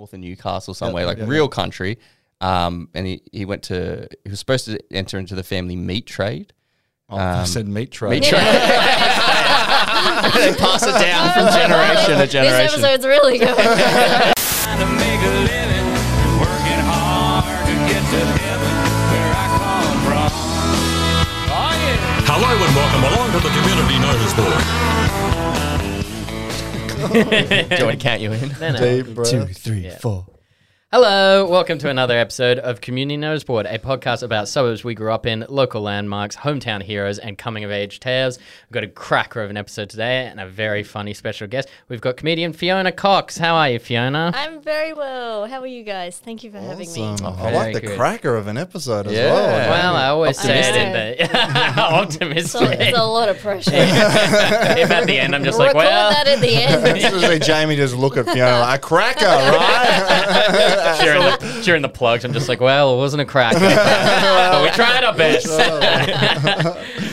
north of Newcastle somewhere, like real country. Um, and he, he went to he was supposed to enter into the family meat trade. Oh, I Um, said meat tray. Meat trade. they pass it down from generation to generation. This generation. episode's really good. trying to make a living, working hard to get to heaven where I come from. Yeah. Hello and welcome along to the Community Notice Board. Do you want to count you in? No, no. Deep breath. Two, three, four. Hello, welcome to another episode of Community Notice Board, a podcast about suburbs we grew up in, local landmarks, hometown heroes, and coming of age tales. We've got a cracker of an episode today and a very funny special guest. We've got comedian Fiona Cox. How are you, Fiona? I'm very well. How are you guys? Thank you for having me. Awesome. Oh, I like the good. cracker of an episode as Yeah. well. well, I always say it in Optimistic. the So optimistic. it's a lot of pressure. if at the end I'm just like, well, that at the end. It's just like Jamie just look at Fiona like, a cracker, right? during the, during the plugs, I'm just like, well, it wasn't a cracker, but we tried our best.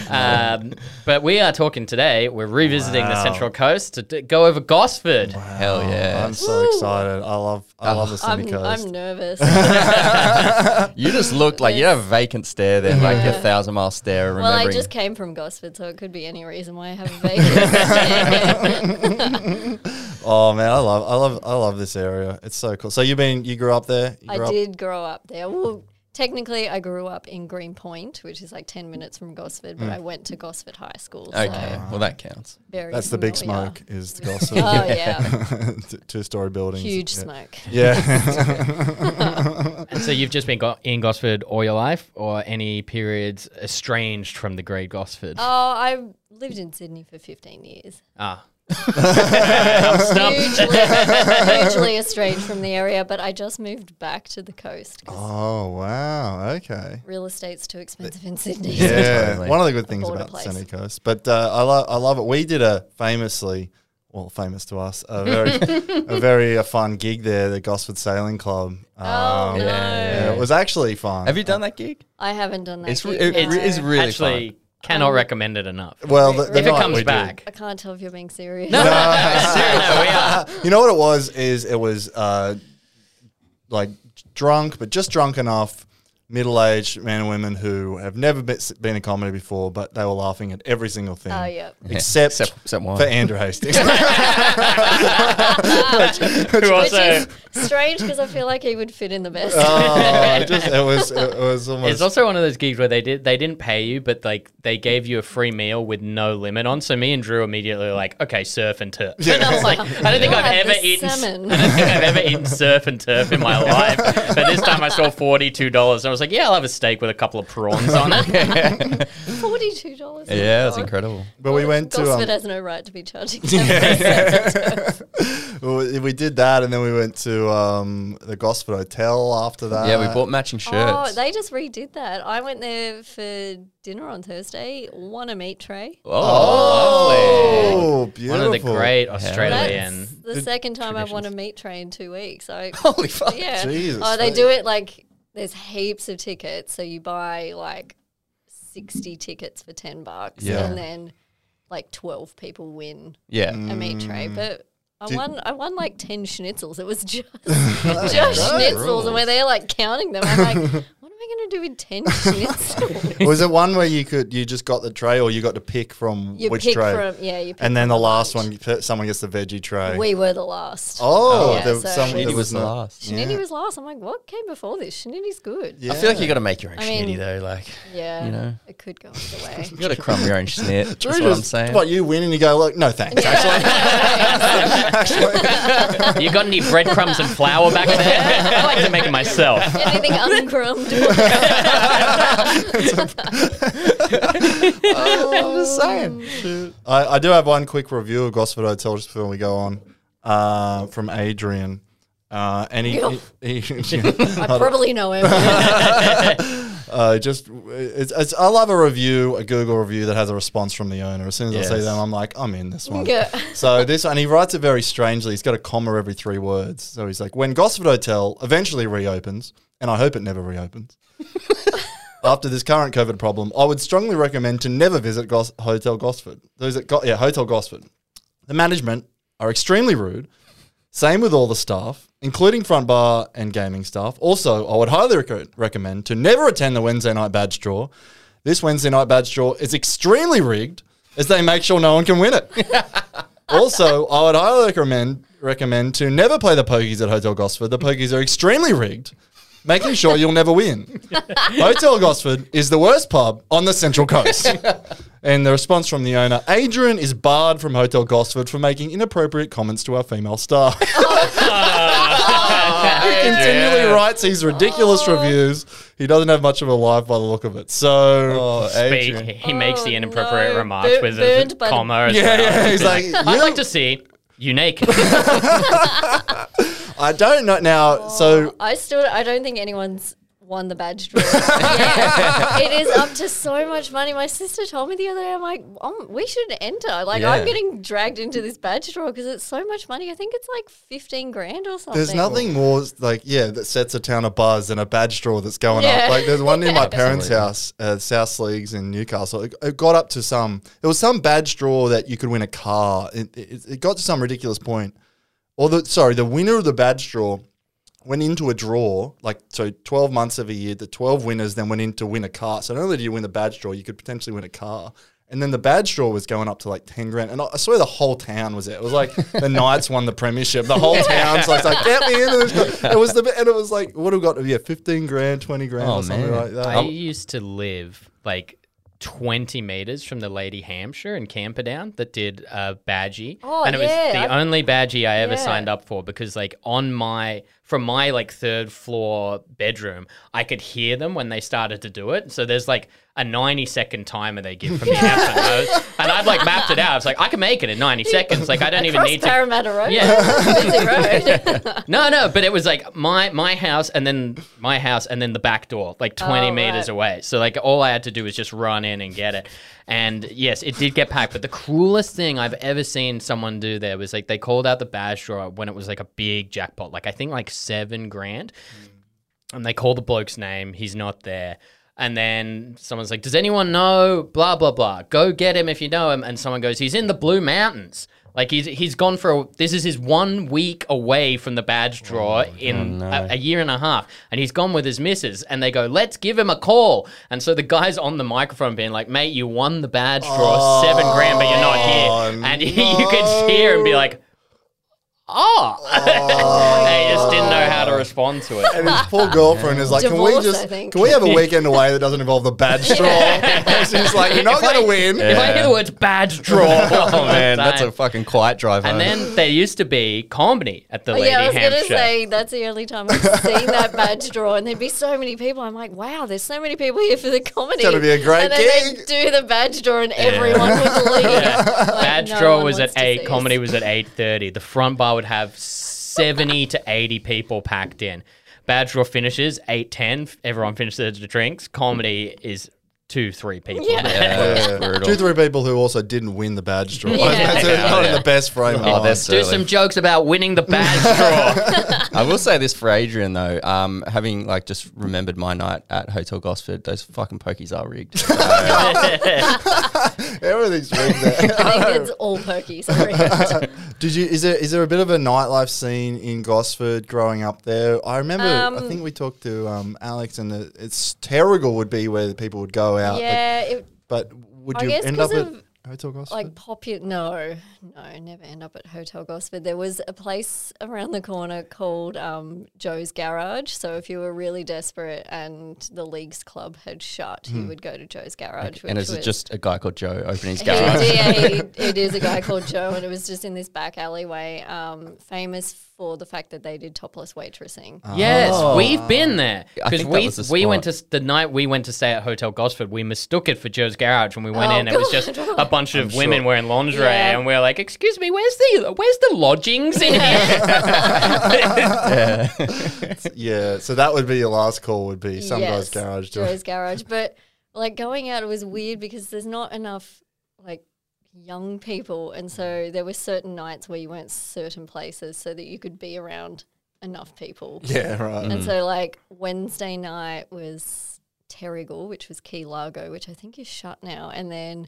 um, but we are talking today. We're revisiting the Central Coast to d- go over Gosford. Hell yeah. I'm so excited. I love I love the I'm, Coast. I'm nervous. You just look like you have a vacant stare there, like a thousand mile stare. well, I just came from Gosford, so it could be any reason why I have a vacancy. Oh man, I love I love I love this area. It's so cool. So you've been you grew up there? You I up- did grow up there. Well, technically, I grew up in Greenpoint, which is like 10 minutes from Gosford, but I went to Gosford High School. So okay, well that counts. very That's the big smoke is the Gosford. Oh, yeah. Two story buildings. Huge yeah. smoke. Yeah. And so you've just been go- in Gosford all your life, or any periods estranged from the great Gosford? Oh, I lived in Sydney for 15 years. Ah. I'm stumped. hugely, hugely estranged from the area, but I just moved back to the coast 'cause oh wow. Okay. real estate's too expensive in Sydney. Yeah, Totally. one of the good things border about place. Sunny Coast. But uh, I love I love it. We did a famously, well, famous to us, a very a very uh, fun gig there, the Gosford Sailing Club. Oh, Um, no. yeah, it was actually fun. Have you done that gig? I haven't done that. It's re- gig, it no. re- is really Actually, fun. Cannot recommend it enough. Well, the, the if it night comes we did- back. I can't tell if you're being serious. No, we are. you know what it was? Is it was uh, like drunk, but just drunk enough. Middle-aged men and women who have never been, been in comedy before, but they were laughing at every single thing. Oh, yeah. Except, Except- except one. for Andrew Hastings. Who Which also, is strange because I feel like he would fit in the best. oh, just, it was it was almost it's also one of those gigs where they did they didn't pay you, but like they gave you a free meal with no limit on. So me and Drew immediately were like, okay, surf and turf. And I was like, I don't think I've ever eaten. salmon. I don't think I've ever eaten surf and turf in my life. But this time I saw forty two dollars. I was like, yeah, I'll have a steak with a couple of prawns on it. Forty-two dollars. Yeah, that's incredible. But we went to Gosford um, has no right to be charging. we we did that, and then we went to um, the Gosford Hotel after that. Yeah, we bought matching shirts. oh, they just redid that. I went there for dinner on Thursday. Won a meat tray. oh, lovely. Oh, One beautiful! One of the great That's Australian. the second time I've won a meat tray in two weeks. I Holy fuck. yeah. Jesus, oh, they do it like there's heaps of tickets, so you buy like sixty tickets for ten bucks, Yeah. and then like twelve people win Yeah. a meat tray. But I Mm. Did- won. I won like ten schnitzels. It was just just great. schnitzels, and when they're like counting them, I'm like, what am I going to do with ten schnitzels? Was it one where you could you just got the tray, or you got to pick from You which pick tray? from yeah, you pick and then the last bunch. one, someone gets the veggie tray. We were the last. oh, Yeah, there, so- some, Schnitty there It was the last. Schnitty yeah. was last. I'm like, what came before this? Schnitty's good. Yeah. I feel like you got to make your own I mean- schnitty though. Like Yeah, You know. it could go either way. you got to crumb your own schnit. That's Drew what I'm saying. What you win and you go, look, no thanks. Actually, You got any breadcrumbs and flour back there? I like to make it myself. Anything uncrumbed? I'm just saying. I, I do have one quick review of Gosford Hotel just before we go on uh, from Adrian. Uh, and he, he, he- I probably know him. uh, just it's, it's I love a review, a Google review that has a response from the owner. As soon as I see Yes. them, I'm like, I'm in this one. Yeah. So this and he writes it very strangely. He's got a comma every three words. So he's like, when Gosford Hotel eventually reopens, and I hope it never reopens. After this current COVID problem, I would strongly recommend to never visit Gos- Hotel Gosford. Those at Go- yeah, Hotel Gosford. The management are extremely rude, Same with all the staff, including front bar and gaming staff. Also, I would highly rec- recommend to never attend the Wednesday night badge draw. This Wednesday night badge draw is extremely rigged as they make sure no one can win it. also, I would highly recommend recommend to never play the pokies at Hotel Gosford. The pokies are extremely rigged, making sure you'll never win. Hotel Gosford is the worst pub on the Central Coast. and the response from the owner, Adrian is barred from Hotel Gosford for making inappropriate comments to our female staff. Oh, he continually writes these ridiculous oh. reviews. He doesn't have much of a life by the look of it. So Oh, Speak. He makes the Oh, inappropriate no. remarks Bur- with a burned the- comma. as yeah, well. yeah, he's like, I'd like to see you naked. I don't know now. So I still I don't think anyone's won the badge draw. yeah. It is up to so much money. My sister told me the other day, I'm like, oh, we should enter. Like, Yeah. I'm getting dragged into this badge draw because it's so much money. I think it's like 15 grand or something. There's nothing more like yeah that sets a town abuzz than a badge draw that's going Yeah. up. Like there's one in my parents' house, uh, South Leagues in Newcastle. It, it got up to some. It was some badge draw that you could win a car. It, it, it got to some ridiculous point. Or the sorry, the winner of the badge draw went into a draw. Like so, 12 months of a year. The 12 winners then went in to win a car. So not only did you win the badge draw, you could potentially win a car. And then the badge draw was going up to like 10 grand. And I I swear the whole town was there. It was like the Knights won the premiership. The whole town's like, like get me in. this. It was the, and it was like, what have we got? Yeah, 15 grand, 20 grand Oh, or something man. like that. I used to live like 20 meters from the Lady Hampshire in Camperdown that did a Badgie. Oh, and it was the only Badgie I ever Yeah. signed up for because, like, on my, from my like third floor bedroom, I could hear them when they started to do it. So there's like a 90 second timer they give from the episode. And I'd like mapped it out. I was like, I can make it in 90 seconds. Like, I don't even need to. Parramatta Road. Yeah. Busy road. No, no, but it was like my my house and then my house and then the back door, like 20 Oh, meters right. away. So like all I had to do was just run in and get it. And yes, it did get packed, but the cruelest thing I've ever seen someone do there was like they called out the badge drawer when it was like a big jackpot, like I think like 7 grand. And they call the bloke's name, he's not there. And then someone's like, "Does anyone know blah blah blah? Go get him if you know him." And someone goes, "He's in the Blue Mountains." Like he's he's gone for a, this is his one week away from the badge draw oh, in oh, a, a year and a half, and he's gone with his missus. And they go, "Let's give him a call." And so the guy's on the microphone being like, "Mate, you won the badge draw, seven grand, but you're not here." Oh, and you could hear him be like, "Oh," they just didn't know how to respond to it. and his poor girlfriend is like, "Can we just think. can we have a weekend away that doesn't involve the badge draw?" And she's like, "You're not If going to win." If I hear the words badge draw, Oh man, that's a fucking quiet drive And then there used to be comedy at the Oh, Lady yeah, I was Hampshire. gonna say that's the only time I've seen that badge draw, and there'd be so many people. I'm like, wow, there's so many people here for the comedy. It's gonna be a great and then gig. they do the badge draw, and everyone would leave. Like, Badge no draw one was wants at to eight. see Comedy was at eight thirty. The front bar would have seventy to eighty people packed in. Badge draw finishes eight ten. Everyone finishes their drinks. Comedy is two three people. Yeah. yeah, that's Yeah. brutal. Two, three people who also didn't win the badge draw. Yeah. so it's not in the best frame of Oh, mind. Do some jokes about winning the badge draw. I will say this for Adrian though, um, having like just remembered my night at Hotel Gosford, those fucking pokies are rigged. So, Everything's rigged there. I think it's all perky. Sorry. Did you? Is there is there a bit of a nightlife scene in Gosford growing up there? I remember. I Um, think we talked to um, Alex, and the, it's Terrigal would be where the people would go out. like- yeah, it, but would I you end up at of, Hotel Gosford? like popular. No, no, never end up at Hotel Gosford. There was a place around the corner called um, Joe's Garage. So if you were really desperate and the league's club had shut, you would go to Joe's Garage. and is it just a guy called Joe opening his garage. yeah, he- it is a guy called Joe, and it was just in this back alleyway. Um, famous for the fact that they did topless waitressing. Yes, oh. we've been there I because think that we was the we went to spot. s- the night we went to stay at Hotel Gosford. We mistook it for Joe's Garage when we went Oh, in. It was God. just a bunch of women wearing lingerie, Yeah. and we are like, "Excuse me, where's the where's the lodgings in here?" yeah, so that would be your last call. Would be some guy's Yes, garage. doing- Joe's Garage. But like going out, it was weird because there's not enough like young people, and so there were certain nights where you went certain places so that you could be around enough people. Yeah, right. And so mm. like Wednesday night was Terrigal, which was Key Largo, which I think is shut now, and then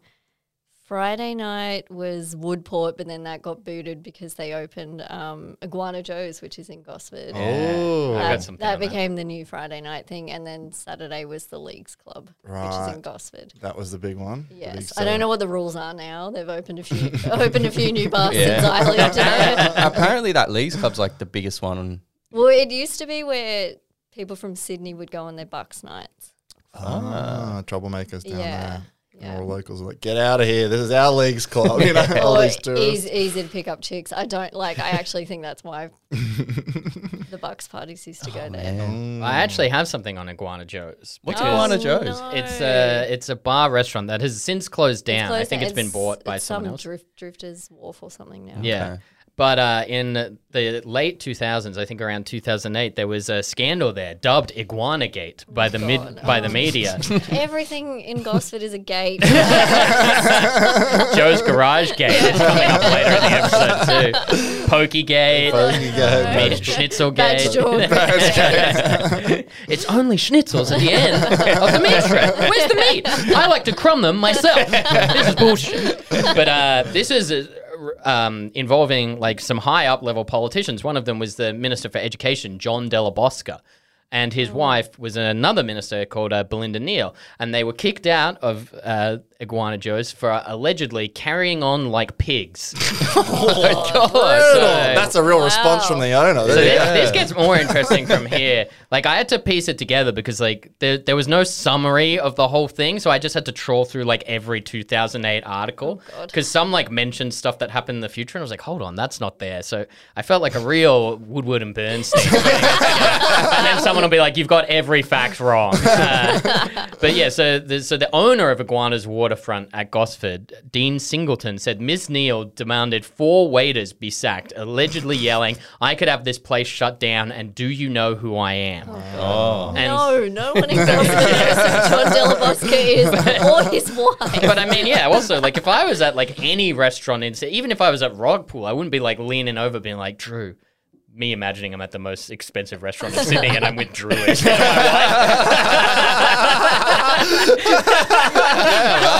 Friday night was Woodport, but then that got booted because they opened um, Iguana Joe's, which is in Gosford. Oh, I got That, something that became the new Friday night thing, and then Saturday was the Leagues Club, which is in Gosford. that was the big one. the big Yes, I don't know what the rules are now. They've opened a few, opened a few new bars Yeah. since I lived there. Apparently, that Leagues Club's like the biggest one. On, Well, it used to be where people from Sydney would go on their Bucks nights. Ah, troublemakers down Yeah, there. Yeah. And all locals are like, get out of here. This is our league's club. You know, all these tourists. easy, easy to pick up chicks. I don't like. I actually think that's why the Bucks parties used to go Oh, there. man. Mm. I actually have something on Iguana Joe's. What's because Iguana Joe's? Oh, no. It's a it's a bar restaurant that has since closed It's down. I think down. it's been bought by it's someone some else. Drift, Drifters Wharf or something now. Yeah. Okay. But uh, in the late 2000s, I think around 2008, there was a scandal there dubbed Iguana Gate by the mid God. by the media. Everything in Gosford is a gate. Joe's Garage Gate is coming up later in the episode too. Pokey Gate, Bogey go, Meat- bad- Schnitzel Badge Gate. it's only schnitzels at the end of the meat strip. Where's the meat? I like to crumb them myself. This is bullshit. But uh, this is uh, um, involving like some high up level politicians. One of them was the Minister for Education, John Della Bosca. And his wife was another minister called uh, Belinda Neal, and they were kicked out of uh, Iguana Joe's for allegedly carrying on like pigs. Brutal. That's a real response from the owner. So thi- Yeah. this gets more interesting from here. Like I had to piece it together because like there, there was no summary of the whole thing, so I just had to trawl through like every 2008 article God. because some like mentioned stuff that happened in the future, and I was like, hold on, that's not there. So I felt like a real Woodward and Bernstein. putting it together. and then someone will be like, you've got every fact wrong. Uh, but yeah, so the, so the owner of Iguana's waterfront at Gosford, Dean Singleton, said Miss Neal demanded four waiters be sacked, allegedly yelling, "I could have this place shut down, and do you know who I am?" Oh. oh. And- no, no one in Gosford knows who John Della Bosca is or his wife. But I mean, yeah. Also, like, if I was at like any restaurant in, even if I was at Rockpool, I wouldn't be like leaning over, being like, "Drew." Me imagining I'm at the most expensive restaurant in Sydney, and I'm with Drew. instead of my wife.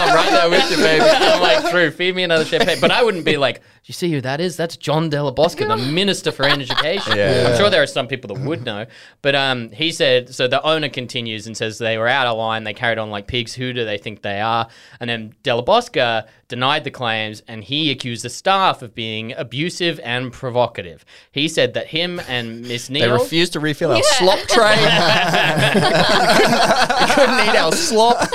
I'm right there with you, baby. I'm like, Drew, feed me another champagne. But I wouldn't be like, you see who that is? That's John Della Bosca, the Minister for Education. Yeah. I'm sure there are some people that would know. But um, he said, so the owner continues and says they were out of line. They carried on like pigs. Who do they think they are? And then Della Bosca denied the claims and he accused the staff of being abusive and provocative. He said that him and Miss Neal. They refused to refill our slop tray. we couldn't eat our slop.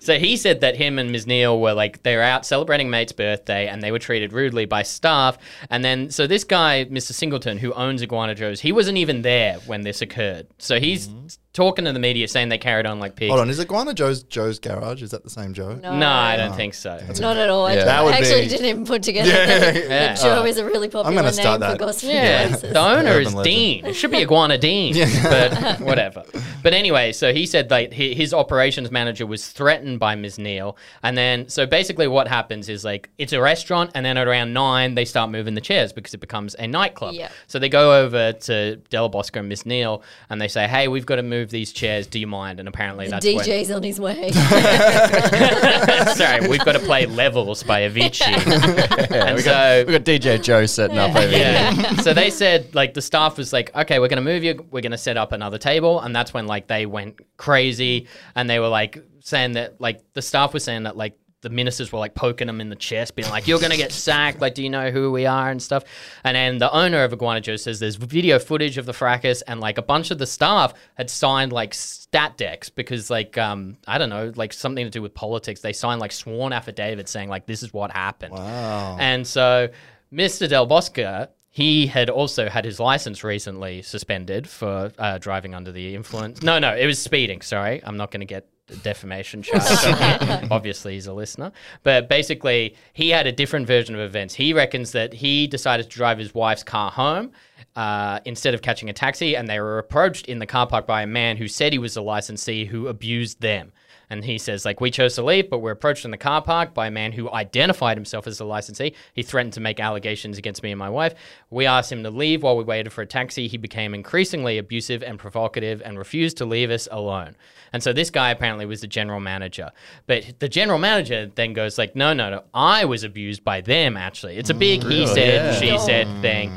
So he said that him and Ms. Neal were like they were out celebrating mate's birthday and they were treated rudely by staff. And then so this guy, Mr. Singleton, who owns Iguana Joe's, he wasn't even there when this occurred. So he's mm-hmm. Talking to the media saying they carried on like pigs. Hold on, is Iguana Joe's Joe's garage? Is that the same Joe? No, No, I don't think so. Not at all. I, Yeah. d- That would I actually be- didn't even put together Yeah, that, yeah, yeah. that Joe Alright. is a really popular gonna name start for that. Gosford Yeah, places. the owner is legend. Dean. It should be Iguana Dean, but whatever. But anyway, so he said like hi- his operations manager was threatened by Ms. Neal, and then so basically what happens is like it's a restaurant, and then at around nine they start moving the chairs because it becomes a nightclub. Yep. So they go over to Della Bosco and Miss Neal, and they say, "Hey, we've got to move these chairs. Do you mind?" And apparently The that's when- DJ's on his way. Sorry, we've got to play Levels by Avicii. and we, so got, we got DJ Joe setting up over here. yeah. so they said like the staff was like, okay, we're gonna move you. We're gonna set up another table, and that's when like they went crazy, and they were like saying that like the staff was saying that like. The ministers were like poking them in the chest, being like, "You're gonna get sacked. Like, do you know who we are and stuff?" And then the owner of Iguana Joe says there's video footage of the fracas, and like a bunch of the staff had signed like stat decs because like um I don't know like something to do with politics. They signed like sworn affidavits saying like this is what happened. Wow. And so Mr. Del Bosca, he had also had his license recently suspended for uh, driving under the influence. No, no, it was speeding. Sorry, I'm not going to get defamation charge. Obviously, he's a listener. But basically, he had a different version of events. He reckons that he decided to drive his wife's car home. Uh, instead of catching a taxi, and they were approached in the car park by a man who said he was a licensee who abused them. And he says, like, we chose to leave, but we're approached in the car park by a man who identified himself as the licensee. He threatened to make allegations against me and my wife. We asked him to leave while we waited for a taxi. He became increasingly abusive and provocative and refused to leave us alone. And so this guy apparently was the general manager. But the general manager then goes like, no, no, no, I was abused by them, actually. It's a big he said, she said thing.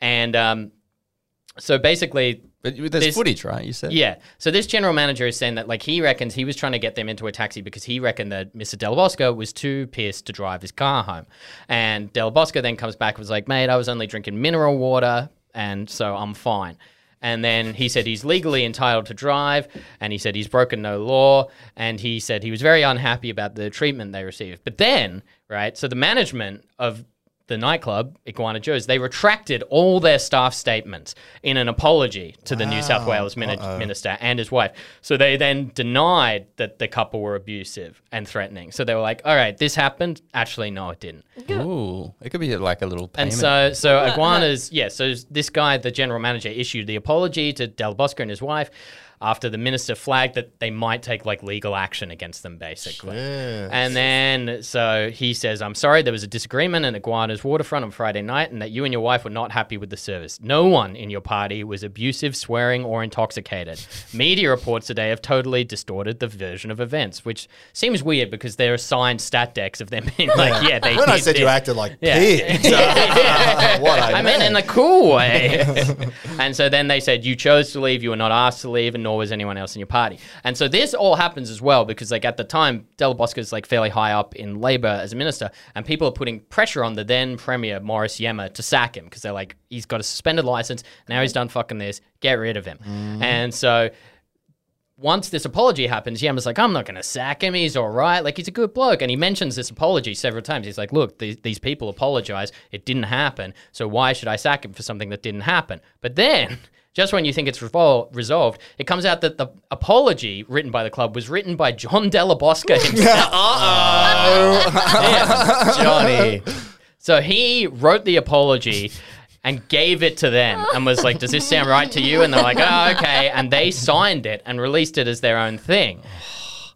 And um, so basically, But there's This- footage, right? You said. yeah. So this general manager is saying that like he reckons he was trying to get them into a taxi because he reckoned that Mr. Del Bosco was too pissed to drive his car home. And Del Bosco then comes back and was like, mate, I was only drinking mineral water and so I'm fine. And then he said he's legally entitled to drive, and he said he's broken no law, and he said he was very unhappy about the treatment they received. But then, right, so the management of the nightclub, Iguana Joe's, they retracted all their staff statements in an apology to the New South Wales mini- minister and his wife. So they then denied that the couple were abusive and threatening. So they were like, all right, this happened. Actually, no, it didn't. Ooh, it could be like a little And payment. so, so Iguana's, yeah, so this guy, the general manager, issued the apology to Del Bosco and his wife after the minister flagged that they might take like legal action against them, basically. And then, so he says, I'm sorry, there was a disagreement in Iguana's waterfront on Friday night and that you and your wife were not happy with the service. No one in your party was abusive, swearing, or intoxicated. Media reports today have totally distorted the version of events, which seems weird because they're assigned stat decs of them being like, yeah, they When I said you acted like Yeah. pigs, what I, I meant in a cool way. and so then they said you chose to leave, you were not asked to leave, and nor was anyone else in your party. And so this all happens as well because like at the time, Del is like fairly high up in Labor as a minister, and people are putting pressure on the then Premier Morris Iemma to sack him because they're like, he's got a suspended license, now he's done fucking this, get rid of him. Mm-hmm. And so once this apology happens, Iemma's like, I'm not going to sack him. He's all right. Like, he's a good bloke. And he mentions this apology several times. He's like, look, these, these people apologize. It didn't happen. So why should I sack him for something that didn't happen? But then, just when you think it's revol- resolved, it comes out that the apology written by the club was written by John Della Bosca himself. Uh oh Johnny. So he wrote the apology and gave it to them and was like, Does this sound right to you? And they're like, Oh, okay. And they signed it and released it as their own thing.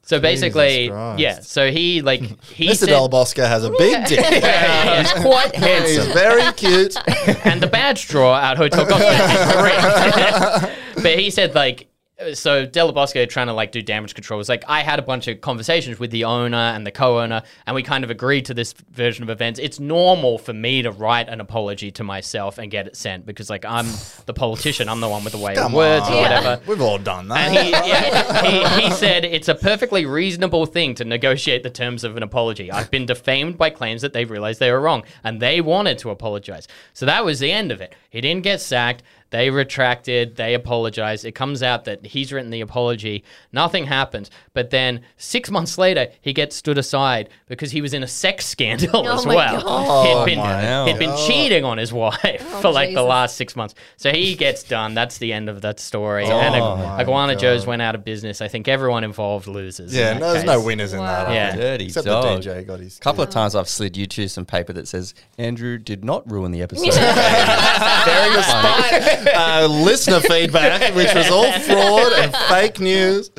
So basically, yeah. So he like he Mr. said, Del Bosco has a big dick. He's quite He's handsome, very cute. and the badge drawer at Hotel Gospel is great. but he said like. So Della Bosco trying to like do damage control was like I had a bunch of conversations with the owner and the co-owner and we kind of agreed to this version of events. It's normal for me to write an apology to myself and get it sent because like I'm the politician, I'm the one with the way of words on. or whatever. We've all done that. And he, yeah, he, he said it's a perfectly reasonable thing to negotiate the terms of an apology. I've been defamed by claims that they've realized they were wrong, and they wanted to apologize. So that was the end of it. He didn't get sacked. They retracted. They apologized. It comes out that he's written the apology. Nothing happens. But then six months later, he gets stood aside because he was in a sex scandal Oh as my well. God. he'd oh been, my he'd been cheating on his wife oh, for like the Jesus. last six months. So he gets done. That's the end of that story. Oh and Oh Ig- my Iguana God. Joe's went out of business. I think everyone involved loses. in yeah, that no, there's no case. winners in that. Wow. I Yeah. think. Dirty Except dog. the DJ got his. A couple of times I've slid you to some paper that says Andrew did not ruin the episode. Very funny. Uh, listener feedback, which was all fraud and fake news.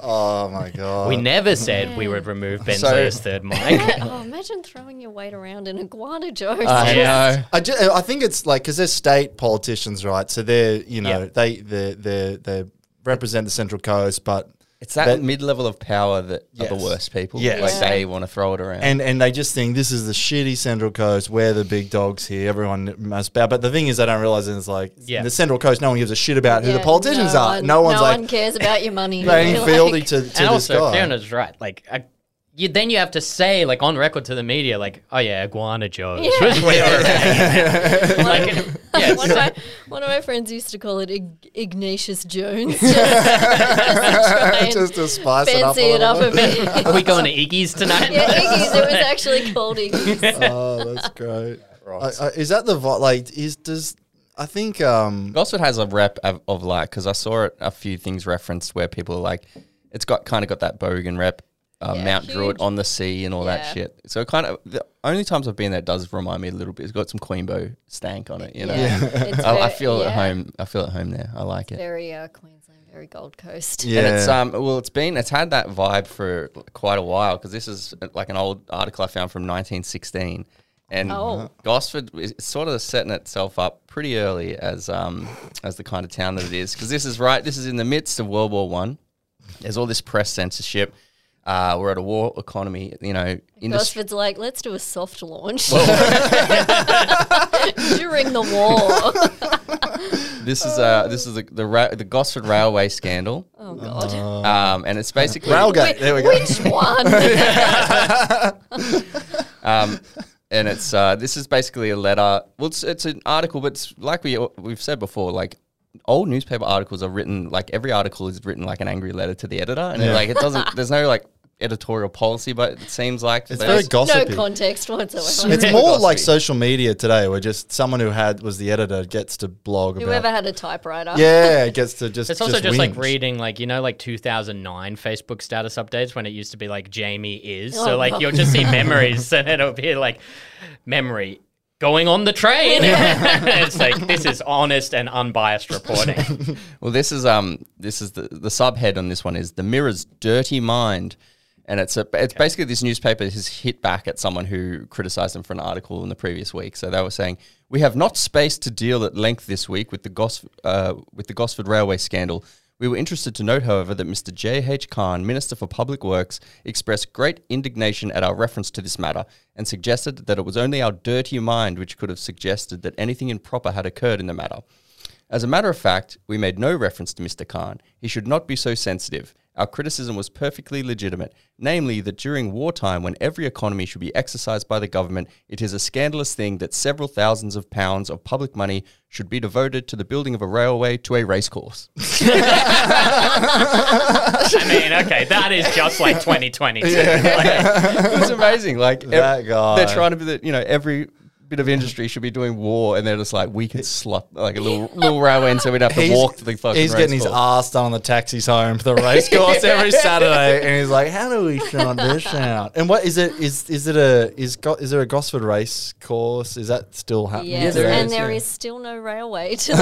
Oh my god! We never said we would remove Ben So- Zayer's third mic. oh, imagine throwing your weight around in iguana Joe. I know. I, ju- I think it's like because they're state politicians, right? So they're you know Yeah. they they they they represent the Central Coast, but It's that But- mid level of power that are the worst people. Yes. Like Yeah. they want to throw it around. and and they just think this is the shitty Central Coast. We're the big dogs here. Everyone must bow. But the thing is, they don't realize it's like Yeah. the Central Coast. No one gives a shit about who the politicians no are. one- no one's no like one cares about your money. paying You're fealty like- to, to and this also, guy. Fiona's right. Like, I, you, then you have to say, like, on record to the media, like, oh yeah, Iguana Joe's. Yeah. was where we're at. like, yeah, one, of my, one of my friends used to call it Ig- Ignatius Jones. Just, just to just to spice it up. a it up a bit. are we going to Iggy's tonight? yeah, Iggy's. It was actually called Iggy's. Oh, that's great. I, I, is that the vi- like? Is does I think um Gosford has a rep of, of like because I saw it a few things referenced where people are like, it's got kind of got that bogan rep. uh, Yeah, Mount Druitt huge. on the sea and all that shit. So kind of the only times I've been there does remind me a little bit. It's got some Queenbow stank on it, you know. Yeah. It's I, I very- feel at home. I feel at home there. I like it. Very uh, Queensland, very Gold Coast. Yeah. And it's um well it's been it's had that vibe for quite a while because this is uh, like an old article I found from 1916 and Oh. Gosford is sort of setting itself up pretty early as um as the kind of town that it is because this is right this is in the midst of World War One. There's all this press censorship. Uh, we're at a war economy, you know. Industry. Gosford's like, let's do a soft launch during the war. This is uh this is the the, ra- the Gosford Railway scandal, Oh god, um, and it's basically Railgate. There we go. which one? Um, and it's uh, this is basically a letter. Well, it's, it's an article, but it's like we we've said before, like old newspaper articles are written like every article is written like an angry letter to the editor, and it, like it doesn't. There's no like editorial policy, but it seems like It's they- very no context whatsoever. It's Yeah. more like social media today, where just someone who had was the editor gets to blog about. Whoever had a typewriter. yeah, gets to just. It's also just, like reading, like you know, like 2009 Facebook status updates when it used to be like Jamie is. so Oh, like God. you'll just see memories, and it'll be like memory going on the train. it's like this is honest and unbiased reporting. Well, this is um this is the the subhead on this one is the Mirror's dirty mind, and it's a it's basically this newspaper has hit back at someone who criticised them for an article in the previous week. So they were saying we have not space to deal at length this week with the Gos uh, with the Gosford Railway scandal. We were interested to note, however, that Mr. J. H. Cann, Minister for Public Works, expressed great indignation at our reference to this matter and suggested that it was only our dirty mind which could have suggested that anything improper had occurred in the matter. As a matter of fact, we made no reference to Mr. Cann. He should not be so sensitive. Our criticism was perfectly legitimate, namely that during wartime, when every economy should be exercised by the government, it is a scandalous thing that several thousands of pounds of public money should be devoted to the building of a railway to a racecourse. I mean, okay, that is just like 2022. Like, it was amazing. Like That guy. they're trying to be that you know every bit of industry should be doing war, and they're just like we could slot like a little little railway in, so we'd have to walk to the fucking. He's getting his racecourse. ass done on the taxis home for the race course every Saturday, and he's like, "How do we sort this out?" And what is it? Is is it a is Go, is there a Gosford race course? Is that still happening? Yes, there and is, there yeah. is still no railway to the.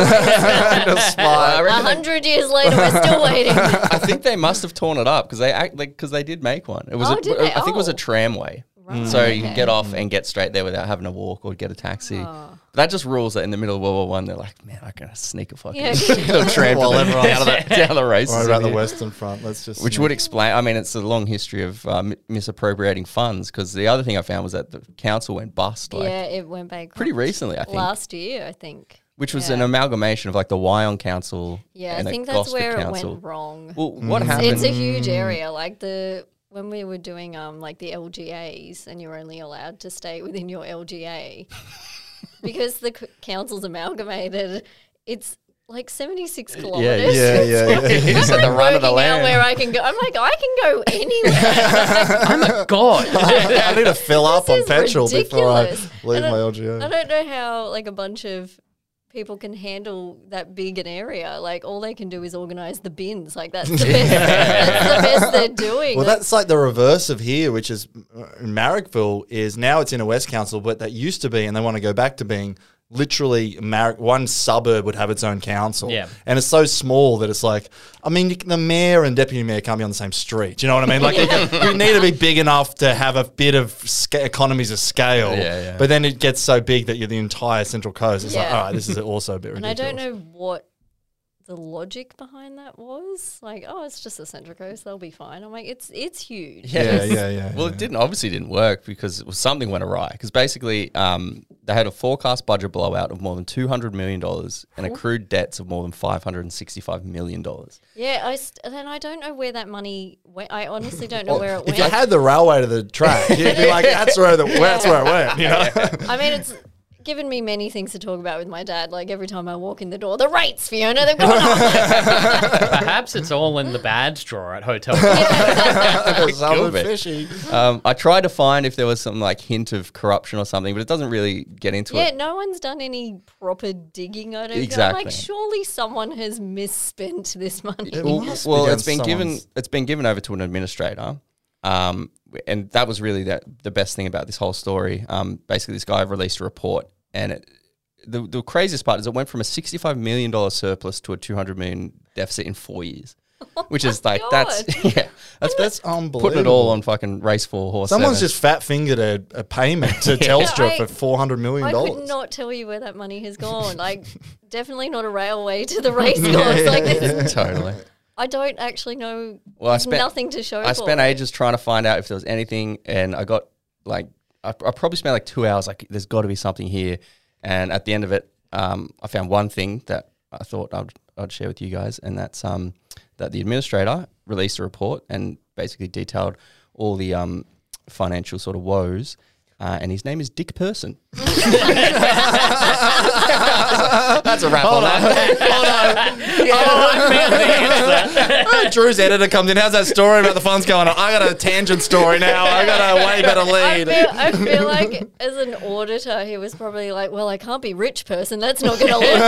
Just I A hundred years later, we're still waiting. I think they must have torn it up because they act like because they did make one. It was Oh, a, did they? I think it was a Oh. tramway. Right, So you can okay. get off and get straight there without having to walk or get a taxi. Oh. But that just rules that in the middle of World War One, they're like, man, I can sneak a fucking Yeah. little tram While down, the, everyone's- down, the, down the races. Right in the here. Western Front. Let's just Which would explain. I mean, it's a long history of uh, mi- misappropriating funds. Because the other thing I found was that the council went bust, like yeah, it went bankrupt. pretty recently, I think. Last year, I think. which was yeah. an amalgamation of like the Wyong Council. Yeah, and I the think that's Gosford where Council. it went wrong. Well, what It's- happened? It's a huge area. Like the when we were doing um like the LGAs, and you're only allowed to stay within your LGA because the c- council's amalgamated. It's like 76 kilometers. yeah, yeah, yeah. It is at the run of the Working out land. where I can go. I'm like, I can go anywhere. I'm a god. I need to fill up This on is petrol before I leave And my I- LGA. I don't know how like a bunch of people can handle that big an area. Like all they can do is organize the bins. Like that's the best. that's the best they're doing. Well, Like, that's like the reverse of here, which is uh, in Marrickville is now it's Inner West Council, but that used to be, and they want to go back to being literally Marrick. One suburb would have its own council, Yeah. and it's so small that it's like, I mean, the mayor and deputy mayor can't be on the same street. Do you know what I mean? Like, you, you need to be big enough to have a bit of sca- economies of scale. Yeah, yeah. But then it gets so big that you're the entire Central Coast. It's like, all right, this is also a bit ridiculous. and I don't know what the logic behind that was. Like, oh, it's just the Central Coast; they'll be fine. I'm like, it's it's huge. Yeah, it's- yeah, yeah. Well, yeah. it didn't obviously didn't work because it was, something went awry. Because basically, um, they had a forecast budget blowout of more than two hundred million dollars and accrued debts of more than five hundred and sixty-five million dollars. Yeah, I st- then I don't know where that money went. I honestly don't know where it If went. you had the railway to the track, you'd be like, that's where the that's where it went. You know? I mean, it's given me many things to talk about with my dad. Like every time I walk in the door, the rates, Fiona, they've gone up. Perhaps it's all in the bad drawer at Hotel. Something be. fishy. Um, I tried to find if there was some like hint of corruption or something, but it doesn't really get into yeah, it. Yeah, no one's done any proper digging. I don't. I'm Exactly. like, surely someone has misspent this money. It Well, must be well, it's been given it's been given over to an administrator, Um, and that was really the, the best thing about this whole story. Um, basically, this guy released a report, and it, the, the craziest part is it went from a $65 million surplus to a 200 million deficit in four years. Which oh is like that's yeah, that's That's unbelievable. putting it all on fucking race for horse. Someone's seven. just fat fingered a, a payment to Telstra I- for four hundred million dollars. I dollars. could not tell you where that money has gone. Like, definitely not a railway to the race course. Like, this, totally. I don't actually know. Well, I spent nothing to show. I for spent it. ages trying to find out if there was anything, and I got like I, I probably spent like two hours. Like, there's got to be something here, and at the end of it, um, I found one thing that I thought I'd, I'd share with you guys, and that's um, that the administrator released a report and basically detailed all the um, financial sort of woes. Uh, and his name is Dick Persson. that's a wrap on that. Oh, Drew's editor comes in. How's that story about the funds going on? I got a tangent story now. I got a way better I lead. feel, I feel like as an auditor, he was probably like, "Well, I can't be rich person. That's not going to look."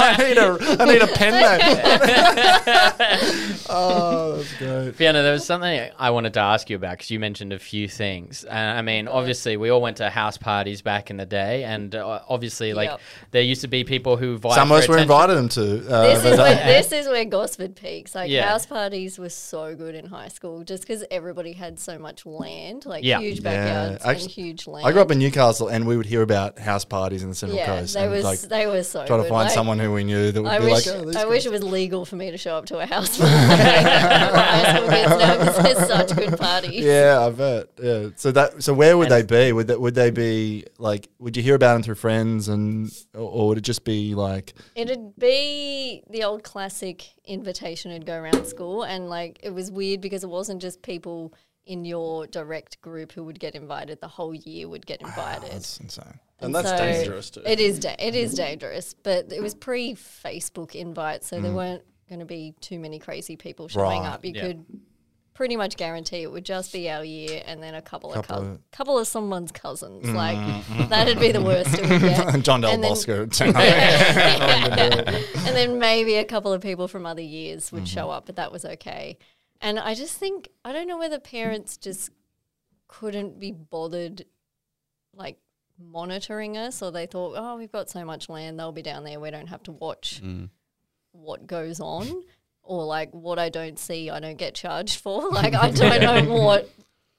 I need a I need a pen name. oh, that's great. Fiona, there was something I wanted to ask you about because you mentioned a few things. Uh, I mean, obviously, we all went to house parties back in the day, and uh, obviously, like Yep. there used to be people who Some of us were attention. invited them to. Uh, this is where this is where Gosford peaks. Like Yeah. house parties were so good in high school, just because everybody had so much land, like Yeah. huge Yeah. backyards and huge land. I grew up in Newcastle, and we would hear about house parties in the Central yeah, Coast. they and was like they were so try to find Like, someone who we knew that would I be wish like, oh, I guys- wish it was legal for me to show up to a house party. high school kids now 'cause there's such good parties. Yeah, I bet. Yeah. So that so where would they be? Would that would they be like? Would you hear about them through friends, and or, or would it just be like? It'd be the old classic invitation It'd go around school, and like it was weird because it wasn't just people in your direct group who would get invited. The whole year would get invited. That's insane. And And that's so dangerous too. It is. Da- it is dangerous, but it was pre Facebook invite, so Mm. there weren't going to be too many crazy people showing Right. up. You Yeah. could pretty much guarantee it would just be our year, and then a couple, Couple of of- Mm-hmm. couple of someone's cousins. Like that'd be the worst it would get. John Del And then- Bosco. and then maybe a couple of people from other years would show up, but that was okay. And I just think I don't know whether parents just couldn't be bothered, like monitoring us, or they thought, oh, we've got so much land, they'll be down there, we don't have to watch what goes on, or like what I don't see, I don't get charged for. Like I don't know what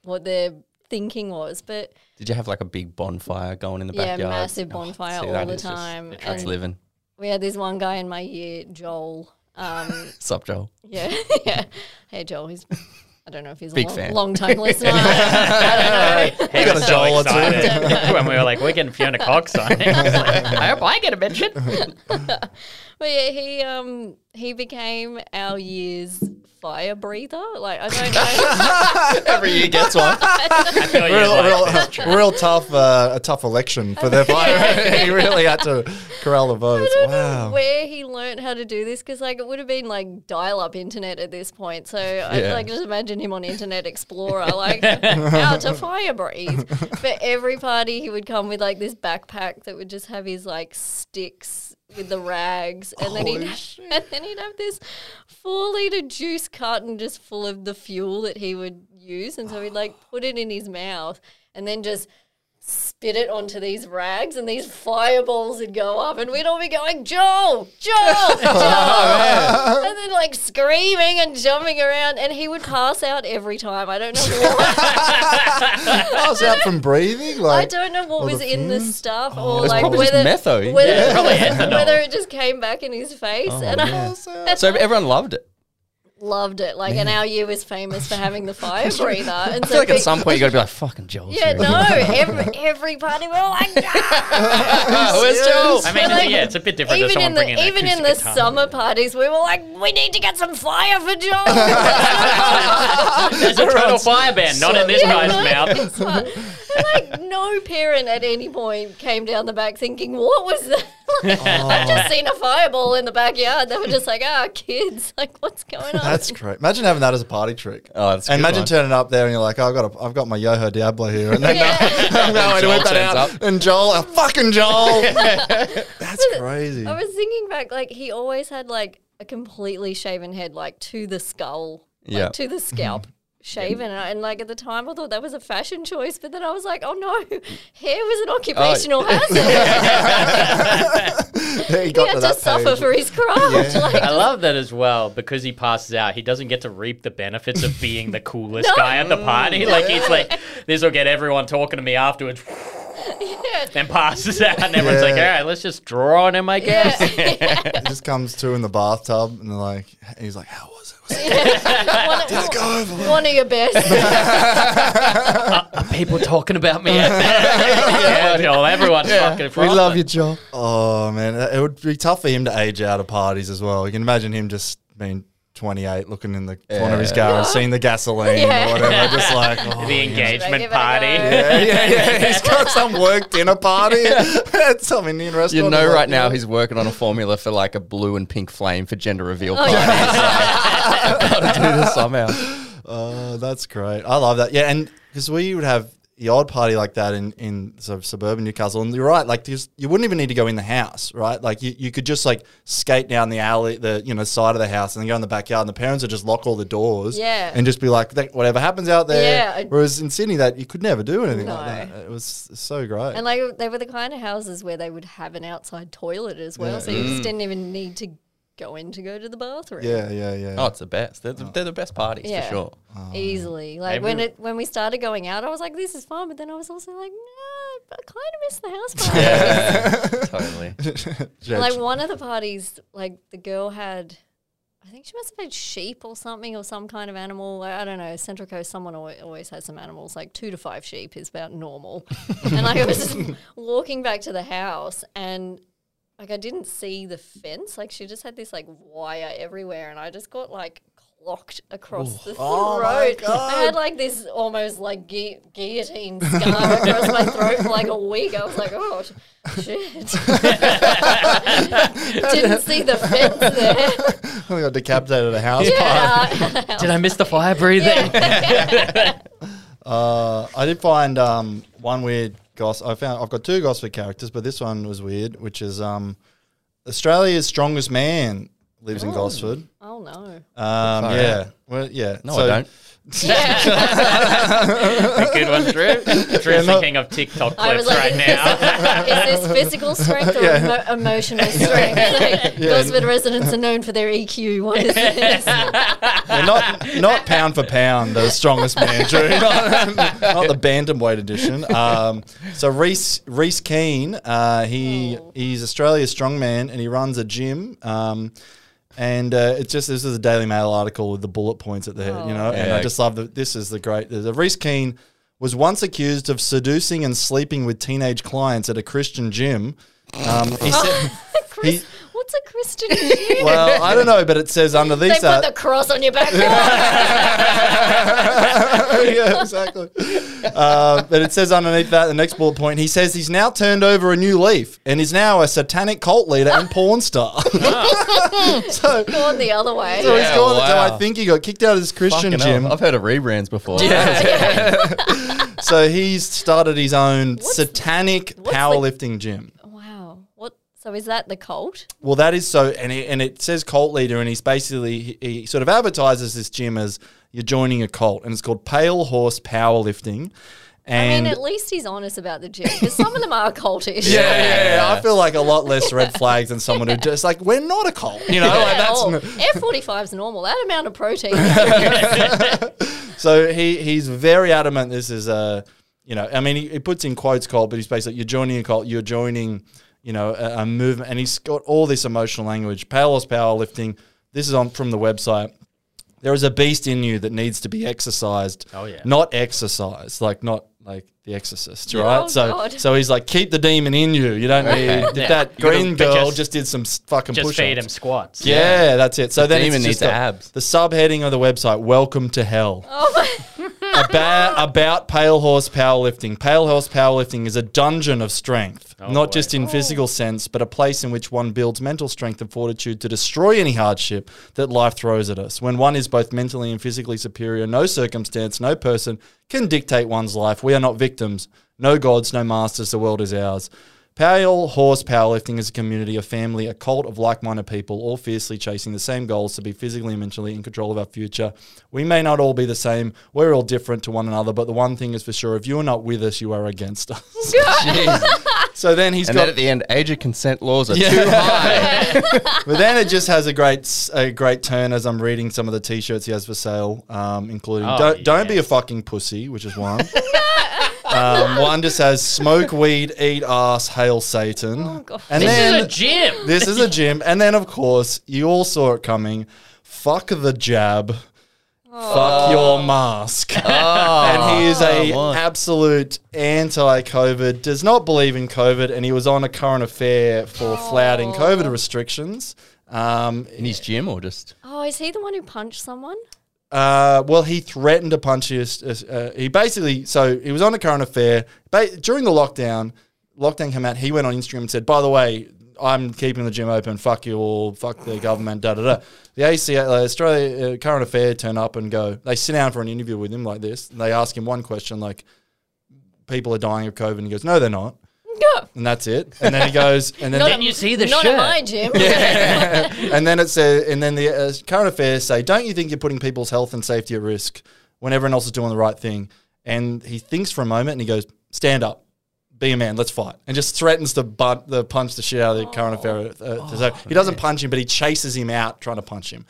what their thinking was, but Did you have like a big bonfire going in the yeah, backyard? Yeah, massive Oh, bonfire see, all the is just- time. That's and- living. we had this one guy in my year, Joel. Um, Sup, Joel? yeah, yeah. Hey, Joel. He's. I don't know if he's Big a long, fan. long time listener. I don't know. He got was a so Joel or two. excited when we were like, we're getting Fiona Cox on. it. Like, I hope I get a mention. But yeah, he um he became our year's fire breather. Like I don't know. Every year gets one. I feel you. real, real, real tough, uh, a tough election for their fire. he really had to corral the votes. I don't know Wow. where he learned how to do this because like it would have been like dial-up internet at this point. So I Yeah. like just imagine him on Internet Explorer, like how to fire breathe. But every party he would come with like this backpack that would just have his like sticks with the rags, and then he'd and then he'd have this four liter juice carton just full of the fuel that he would use, and so he'd like put it in his mouth and then just spit it onto these rags and these fireballs would go up and we'd all be going, Joel, Joel, oh, Joel. and then like screaming and jumping around and he would pass out every time. I don't know what I was out from breathing. Like, I don't know what was the in the stuff It or like whether, just metho. whether, Yeah, probably whether it just came back in his face oh, and I So everyone loved it. Loved it. Like and our year was famous for having the fire breather. And I so feel like at some point you got to be like, fucking Joel. yeah, seriously." no, every, every party we were all like! Where's Joel? I mean, like, yeah, it's a bit different. even in the even in the guitar. summer parties, we were like, we need to get some fire for Joel. There's a total fire band, not in this Yeah, guy's no, mouth. It's fine. And, like no parent at any point came down the back thinking, "What was that?" Like, I've just seen a fireball in the backyard. They were just like, "Ah, kids, like what's going on?" that's great. Imagine having that as a party trick. Oh, that's a and good imagine one. turning up there and you're like, oh, I've got, a, I've got my Yoho Diablo here, and then Yeah. I'm going to whip that turns out, up. and Joel, oh, fucking Joel, that's crazy. I was thinking back, like he always had like a completely shaven head, like to the skull, like Yeah. to the scalp. Shaven and, I- and like at the time I thought that was a fashion choice, but then I was like, oh no, hair was an oh. occupational hazard. he he got had to to that suffer page. for his craft. Like, I love that as well because he passes out. He doesn't get to reap the benefits of being the coolest No. guy at the party. Like he's like, this will get everyone talking to me afterwards. Then passes out, and everyone's like, "All right, let's just draw on him, I guess." yeah. He just comes to in the bathtub and they're like, he's like, how was it? Was it one, did it go over? one of your best. Are people talking about me? yeah, well, everyone's fucking. We love you, Joel. Oh man, it would be tough for him to age out of parties as well. You can imagine him just being 28, looking in the corner of his Yeah. car, seeing the gasoline Yeah. or whatever, just like oh, the engagement Give party. Yeah, yeah, yeah. He's got some work dinner party at some Indian restaurant. You know, right like, now he's working on a formula for like a blue and pink flame for gender reveal Oh, parties. yeah. Like, I've got to do this somehow. Oh, that's great. I love that. Yeah, and because we would have the odd party like that in in sort of suburban Newcastle, and you're right. Like, you wouldn't even need to go in the house, right? Like, you, you could just like skate down the alley, the you know side of the house, and then go in the backyard, and the parents would just lock all the doors, Yeah. and just be like, whatever happens out there. Yeah, Whereas in Sydney, that you could never do anything No. like that. It was so great. And like they were the kind of houses where they would have an outside toilet as well, Yeah. so you just mm. didn't even need to go in to go to the bathroom. yeah, yeah, yeah. Oh, it's the best. They're the, they're the best parties Yeah. for sure. Oh, Easily, like when Every- it when we started going out, I was like, "This is fun," but then I was also like, "No, I kind of miss the house parties." Totally. Like one of the parties, like the girl had, I think she must have had sheep or something or some kind of animal. I I don't know. Central Coast, someone always, always has some animals. Like two to five sheep is about normal. and like I was just walking back to the house and. Like I didn't see the fence. Like she just had this like wire everywhere, and I just got like clocked across the throat. Oh my I had like this almost like gui- guillotine scar across my throat for like a week. I was like, oh sh- shit. Didn't see the fence there. we got decapitated at a house party. Yeah. Did I miss the fire breathing? Uh, I did find um, one weird goss. I found I've got two Gosford characters, but this one was weird, which is um, Australia's strongest man lives in Gosford. Oh no. Um, Far yeah, well, yeah. No, So- I don't. A good one, Drew. Drew's no- thinking of TikTok I clips like, right now. is this physical strength or emo- emotional strength? Like, Gosford residents are known for their EQ. What is this? Yeah, not not pound for pound, the strongest man, Drew. Not, not the bantamweight edition. Um, so Reese Reese Keane, uh, he Oh. he's Australia's strongman, and he runs a gym. Um, and uh, it's just this is a Daily Mail article with the bullet points at the head, you know. And I just love that this is the great. The Reese Keane was once accused of seducing and sleeping with teenage clients at a Christian gym. Um, he said, He- what's a Christian gym? well, I don't know, but it says they underneath put that. the cross on your back. yeah, exactly. Uh, but it says underneath that, the next bullet point, he says he's now turned over a new leaf and is now a satanic cult leader and porn star. so, Gone the other way. so he's Yeah, gone. So I think he got kicked out of his Christian Fucking hell. gym. I've heard of rebrands before. yeah. So he's started his own What's- satanic what's the- powerlifting gym. Wow. What? So is that the cult? Well, that is so, and it, and it says cult leader, and he's basically he, he sort of advertises this gym as you're joining a cult, and it's called Pale Horse Powerlifting. I And mean, at least he's honest about the gym because some of them are cultish. Yeah, yeah, yeah. I feel like a lot less red flags than someone who just like we're not a cult, you know. Like that's oh, F forty five is normal. That amount of protein. so he he's very adamant. This is a you know, I mean, he, he puts in quotes cult, but he's basically you're joining a cult, you're joining you know a, a movement, and he's got all this emotional language. Powerless powerlifting. This is on from the website. There is a beast in you that needs to be exercised. Oh, yeah. not exercised, like not like The Exorcist, right? Oh, so God. so he's like, keep the demon in you. You don't need Yeah. that You green girl just- just, did some s- fucking Just push feed him squats. Yeah, that's it. So then demon it's needs just got abs. The subheading of the website: Welcome to Hell. oh my. about about Pale Horse Powerlifting. Pale Horse Powerlifting is a dungeon of strength, Oh, not boy. just in physical sense, but a place in which one builds mental strength and fortitude to destroy any hardship that life throws at us. When one is both mentally and physically superior, no circumstance, no person can dictate one's life. We are not victims. No gods, no masters. The world is ours. Pale horse powerlifting is a community, a family, a cult of like minded people, all fiercely chasing the same goals to be physically and mentally in control of our future. We may not all be the same, we're all different to one another, but the one thing is for sure if you are not with us, you are against us. so then he's And got then at the end, age of consent laws are Yeah. too high. but then it just has a great s- a great turn as I'm reading some of the t-shirts he has for sale, um, including Oh, don't, don't be a fucking pussy, which is one. Um, one just says smoke weed, eat ass, hail Satan. Oh, God. and This then is a gym. this is a gym, and then of course you all saw it coming. Fuck the jab. Fuck your mask. and he is a what? absolute anti-COVID. Does not believe in COVID, and he was on a current affair for flouting COVID restrictions. Um, In his gym or just. Oh, is he the one who punched someone? Uh, well, he threatened to punch his. Uh, he basically, so he was on a current affair ba- during the lockdown. Lockdown came out. He went on Instagram and said, "By the way, I'm keeping the gym open. Fuck you all. Fuck the government." Da da da. The ACA, uh, Australia uh, current affair, turn up and go. They sit down for an interview with him like this. And they ask him one question, like, "People are dying of COVID," and he goes, "No, they're not." No, And that's it. And then he goes, and then not Didn't you see the not shirt? at my gym. and then it says, and then the uh, current affairs say, "Don't you think you're putting people's health and safety at risk when everyone else is doing the right thing?" And he thinks for a moment and he goes, "Stand up, be a man, let's fight," and just threatens to butt, the punch the shit out of the current affair. Uh, so he doesn't punch him, but he chases him out trying to punch him.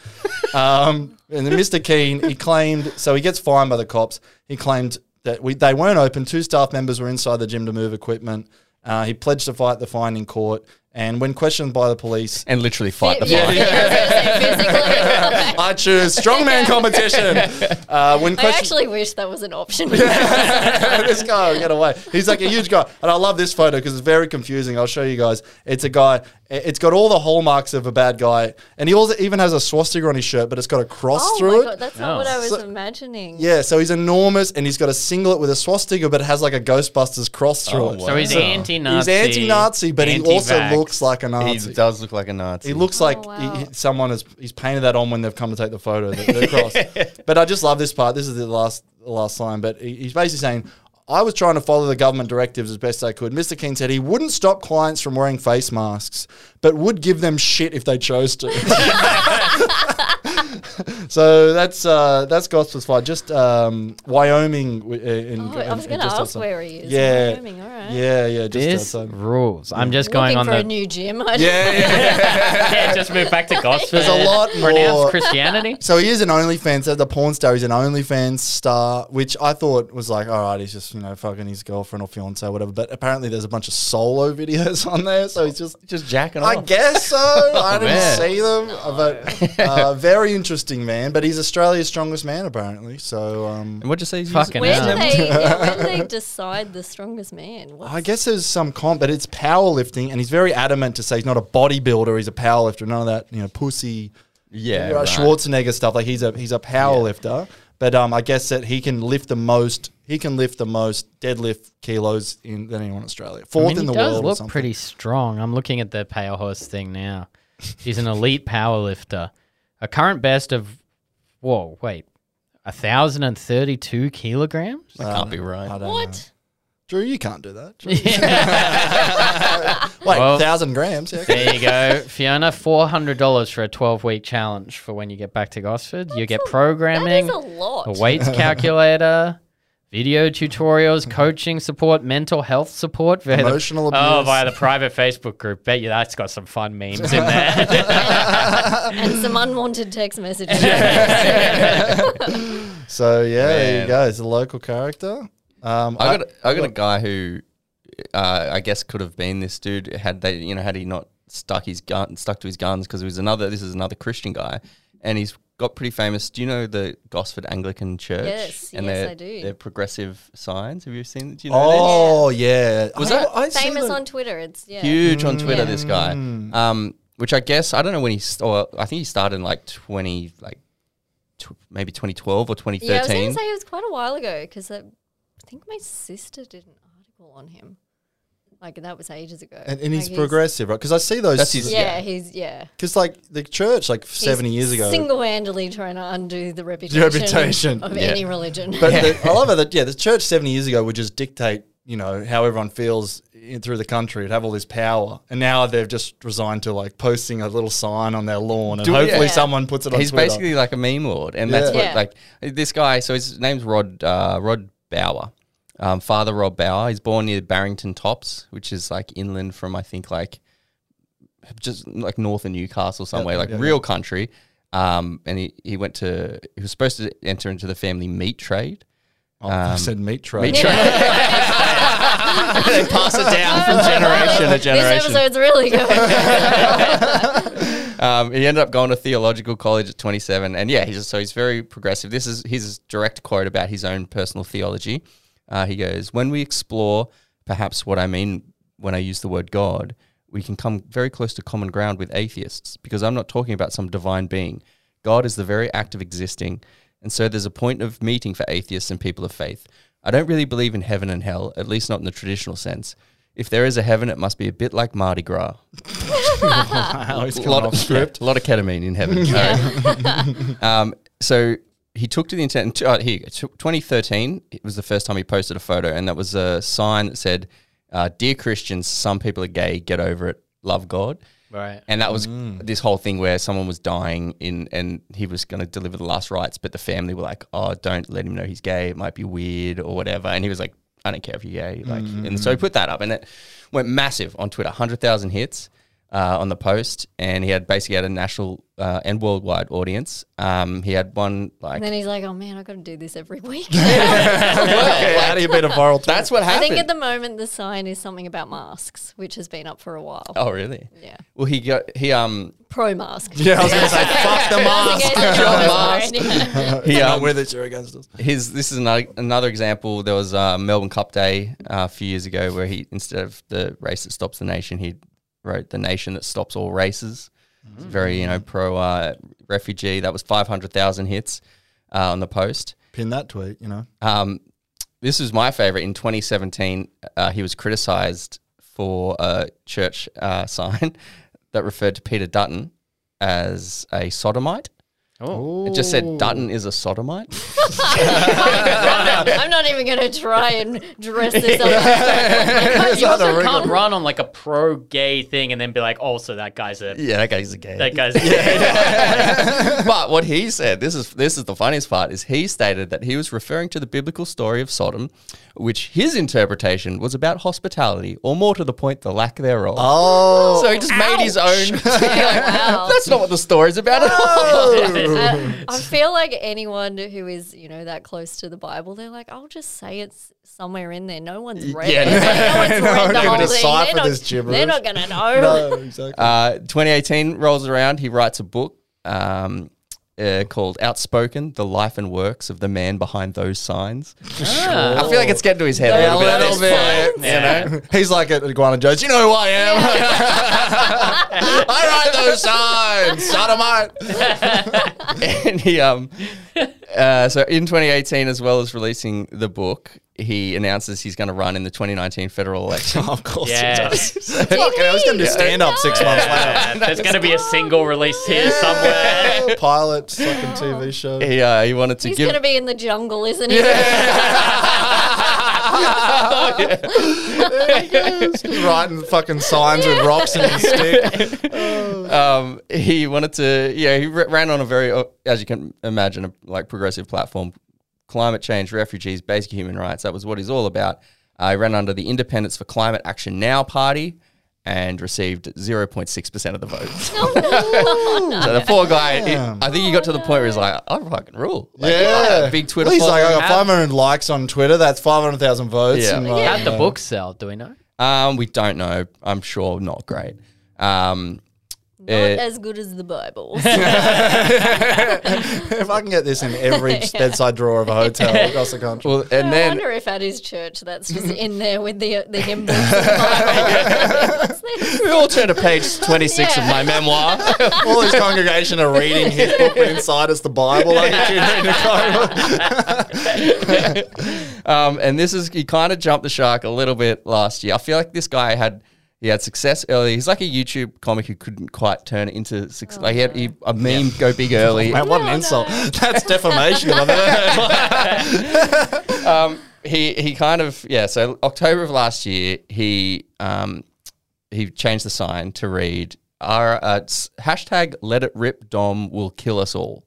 um, and then Mr. Keane, he claimed, so he gets fined by the cops. He claimed that we, they weren't open. Two staff members were inside the gym to move equipment. Uh, he pledged to fight the fine in court. And when questioned by the police, And literally fight the yeah, fight. yeah, I was gonna say physically. I choose strongman competition. Uh, when I actually wish that was an option. this guy will get away. He's like a huge guy, and I love this photo because it's very confusing. I'll show you guys. It's a guy. It's got all the hallmarks of a bad guy, and he also even has a swastika on his shirt, but it's got a cross oh through my it. god, that's not Oh. what I was So- imagining. Yeah, so he's enormous, and he's got a singlet with a swastika, but it has like a Ghostbusters cross through Oh, it. wow. So he's anti-Nazi. He's anti-Nazi, but he also anti-vax. looks like a Nazi. He Nazi. does look like a Nazi. He looks oh, like wow. he, he- someone has he's painted that on when they've come to take the photo, the, the cross. but I just love this part. This is the last the last line. But he, he's basically saying, "I was trying to follow the government directives as best I could." Mr. King said he wouldn't stop clients from wearing face masks, but would give them shit if they chose to. so that's uh, that's Gospel's fight. Just um, Wyoming. w- uh, In, Oh, I was going to ask outside. where he is. Yeah, Wyoming, all right. yeah, yeah. Just This outside. rules. I'm just going on for the. a new gym. I Yeah, yeah. yeah, just move back to Gosford. There's a lot Renounce more- Christianity. So he is an OnlyFans, as the porn star. He's an OnlyFans star, which I thought was like, all right, he's just you know fucking his girlfriend or fiance or whatever. But apparently, there's a bunch of solo videos on there, so he's just. just jacking I off. I guess so. I didn't see them, but uh, very interesting man. But he's Australia's strongest man, apparently. So um, And what'd you say? he's Fucking? Where do they? Yeah, where do they decide the strongest man? What's, I guess there's some comp, but it's powerlifting, and he's very adamant to say he's not a bodybuilder. He's a powerlifter. None of that, you know, pussy. Yeah, uh, right. Schwarzenegger stuff. Like he's a he's a power lifter, but um, I guess that he can lift the most. He can lift the most deadlift kilos in than anyone in Australia. I Fourth mean, in the he does world. or look pretty strong. I'm looking at the pale horse thing now. He's an elite powerlifter. A current best of, whoa, wait, a thousand and thirty-two kilograms. That can't be right. I don't know. what? Drew, you can't do that. Drew. Wait, Well- thousand grams. Yeah. There you go, Fiona. Four hundred dollars for a twelve-week challenge for when you get back to Gosford. you get That programming, is a lot. a weights calculator, video tutorials, coaching support, mental health support. Via the- Emotional Oh, abuse. via the private Facebook group. Bet you that's got some fun memes in there. and some unwanted text messages. So yeah, there you go. It's a local character. Um, I got I got a guy who uh, I guess could have been this dude had they you know had he not stuck his gun stuck to his guns because he was another this is another Christian guy and he's got pretty famous. Do you know the Gosford Anglican Church? Yes, and yes, I do. Their progressive signs. Have you seen? Do you know? Oh yeah. Was I- that- I see Famous the- on Twitter. It's yeah. this? huge on Twitter? Yeah. This guy, um, which I guess I don't know when he st- or I think he started in like twenty like tw- maybe twenty twelve or 2013. Yeah, I was going to say it was quite a while ago because I, I think my sister did an article on him. Like that was ages ago. And, and he's Like, progressive, right? Because I see those. That's his- Yeah, Yeah. he's yeah. Because like the church, like seventy years ago. single-handedly trying to undo the reputation, reputation. of Yeah. any religion. But the, I love it that yeah, the church seventy years ago would just dictate you know, how everyone feels in, through the country. It'd have all this power, and now they've just resigned to like posting a little sign on their lawn, and Do- hopefully yeah. someone puts it on He's Twitter. basically like a meme lord, and that's what Yeah. like this guy. So his name's Rod uh, Rod Bower, um, Father Rod Bower. He's born near Barrington Tops, which is like inland from I think like just like north of Newcastle somewhere, like yeah, real country. Um, and he, he went to he was supposed to enter into the family meat trade. Oh, I um, said meat trade. Meat trade. they pass it down from generation to generation. This episode's really good. Um, he ended up going to theological college at 27, and yeah, he's just, so he's very progressive. This is his direct quote about his own personal theology. Uh, he goes, "When we explore, perhaps what I mean when I use the word God, we can come very close to common ground with atheists, because I'm not talking about some divine being. God is the very act of existing, and so there's a point of meeting for atheists and people of faith. I don't really believe in heaven and hell, at least not in the traditional sense." If there is a heaven, it must be a bit like Mardi Gras Wow, a lot of script. a lot of ketamine in heaven. um, so he took to the internet. Uh, here, you go. Tw- 2013. It was the first time he posted a photo, and that was a sign that said, uh, "Dear Christians, some people are gay. Get over it. Love God." Right. And that was this whole thing where someone was dying in, and he was going to deliver the last rites, but the family were like, "Oh, don't let him know he's gay. It might be weird or whatever." And he was like, "I don't care if you're gay." Like, and so he put that up, and it went massive on Twitter, hundred thousand hits uh, on the post, and he had basically had a national uh, and worldwide audience. Um, he had one like and then he's like, "Oh man, I've got to do this every week." How do you beat a viral tweet? that's what happened. I think at the moment the sign is something about masks, which has been up for a while. oh, really? Yeah, Well, he got he um pro mask. yeah, I was going to say, fuck the mask. mask. he You're not um, with us, you're against us. his this is another, another example. There was uh, Melbourne Cup Day uh, a few years ago where he instead of the race that stops the nation, he wrote the nation that stops all races. It's Very you know pro uh, refugee. That was five hundred thousand hits uh, on the post. Pin that tweet, you know. Um, this was my favorite. In 2017, uh, he was criticized for a church uh, sign that referred to Peter Dutton as a sodomite. Oh. It just said Dutton is a sodomite. I'm not even going to try and dress this up. Oh you also can't run on like a pro gay thing and then be like, oh, so that guy's a yeah, that guy's a gay. that guy's a gay. but what he said, this is this is the funniest part, is he stated that he was referring to the biblical story of Sodom, which his interpretation was about hospitality, or more to the point, the lack thereof. Oh. so he just made his own. wow. That's not what the story's about at all. I, I feel like anyone who is, you know, that close to the Bible, they're like, I'll just say it's somewhere in there. No one's read yeah, it. No one's read the not whole gonna thing. decipher They're not, this gibberish. they're not going to know. No, exactly. Uh, 2018 rolls around. He writes a book um, uh, called "Outspoken: The Life and Works of the Man Behind Those Signs." I feel like it's getting to his head Yeah, a little bit. signs. You know, He's like at Iguana Joe's. You know who I am. I write those signs, sodomite. and he um uh, so in 2018 as well as releasing the book he announces he's going to run in the 2019 federal election of course Yes. he does. Fucking, I was going to do stand up six months later. Yeah, there's going to be a single release here somewhere. Pilot, fucking TV show. he, uh, he wanted to He's give going to be in the jungle, isn't he? Just writing fucking signs with rocks and his stick. um, he wanted to yeah he r- ran on a very uh, as you can imagine a like progressive platform climate change refugees basic human rights that was what he's all about uh, he ran under the independents for climate action now party and received 0.6% of the votes so the poor guy he- i think he got to the point where he's like i fucking rule Like, Yeah. big twitter He's like, I got 500 likes on Twitter. That's 500,000 votes. Yeah. And like, How'd the book sell? Do we know? um, we don't know i'm sure not great um, Not Uh, as good as the Bible. if I can get this in every bedside drawer of a hotel across the country. well, and I then wonder if at his church that's just in there with the the hymn books and the Bible. What's this? we all turn to page 26 of my memoir All his congregation are reading his book, but inside it's the Bible. Like, you read the Bible. Um, and this is he kind of jumped the shark a little bit last year. I feel like this guy had he had success early. He's like a YouTube comic who couldn't quite turn it into success. like he had he, a meme go big early. Man, what an No, insult. That's defamation. if I've ever heard. he he kind of yeah. So October of last year, he um he changed the sign to read our uh, hashtag Let it rip. Dom will kill us all,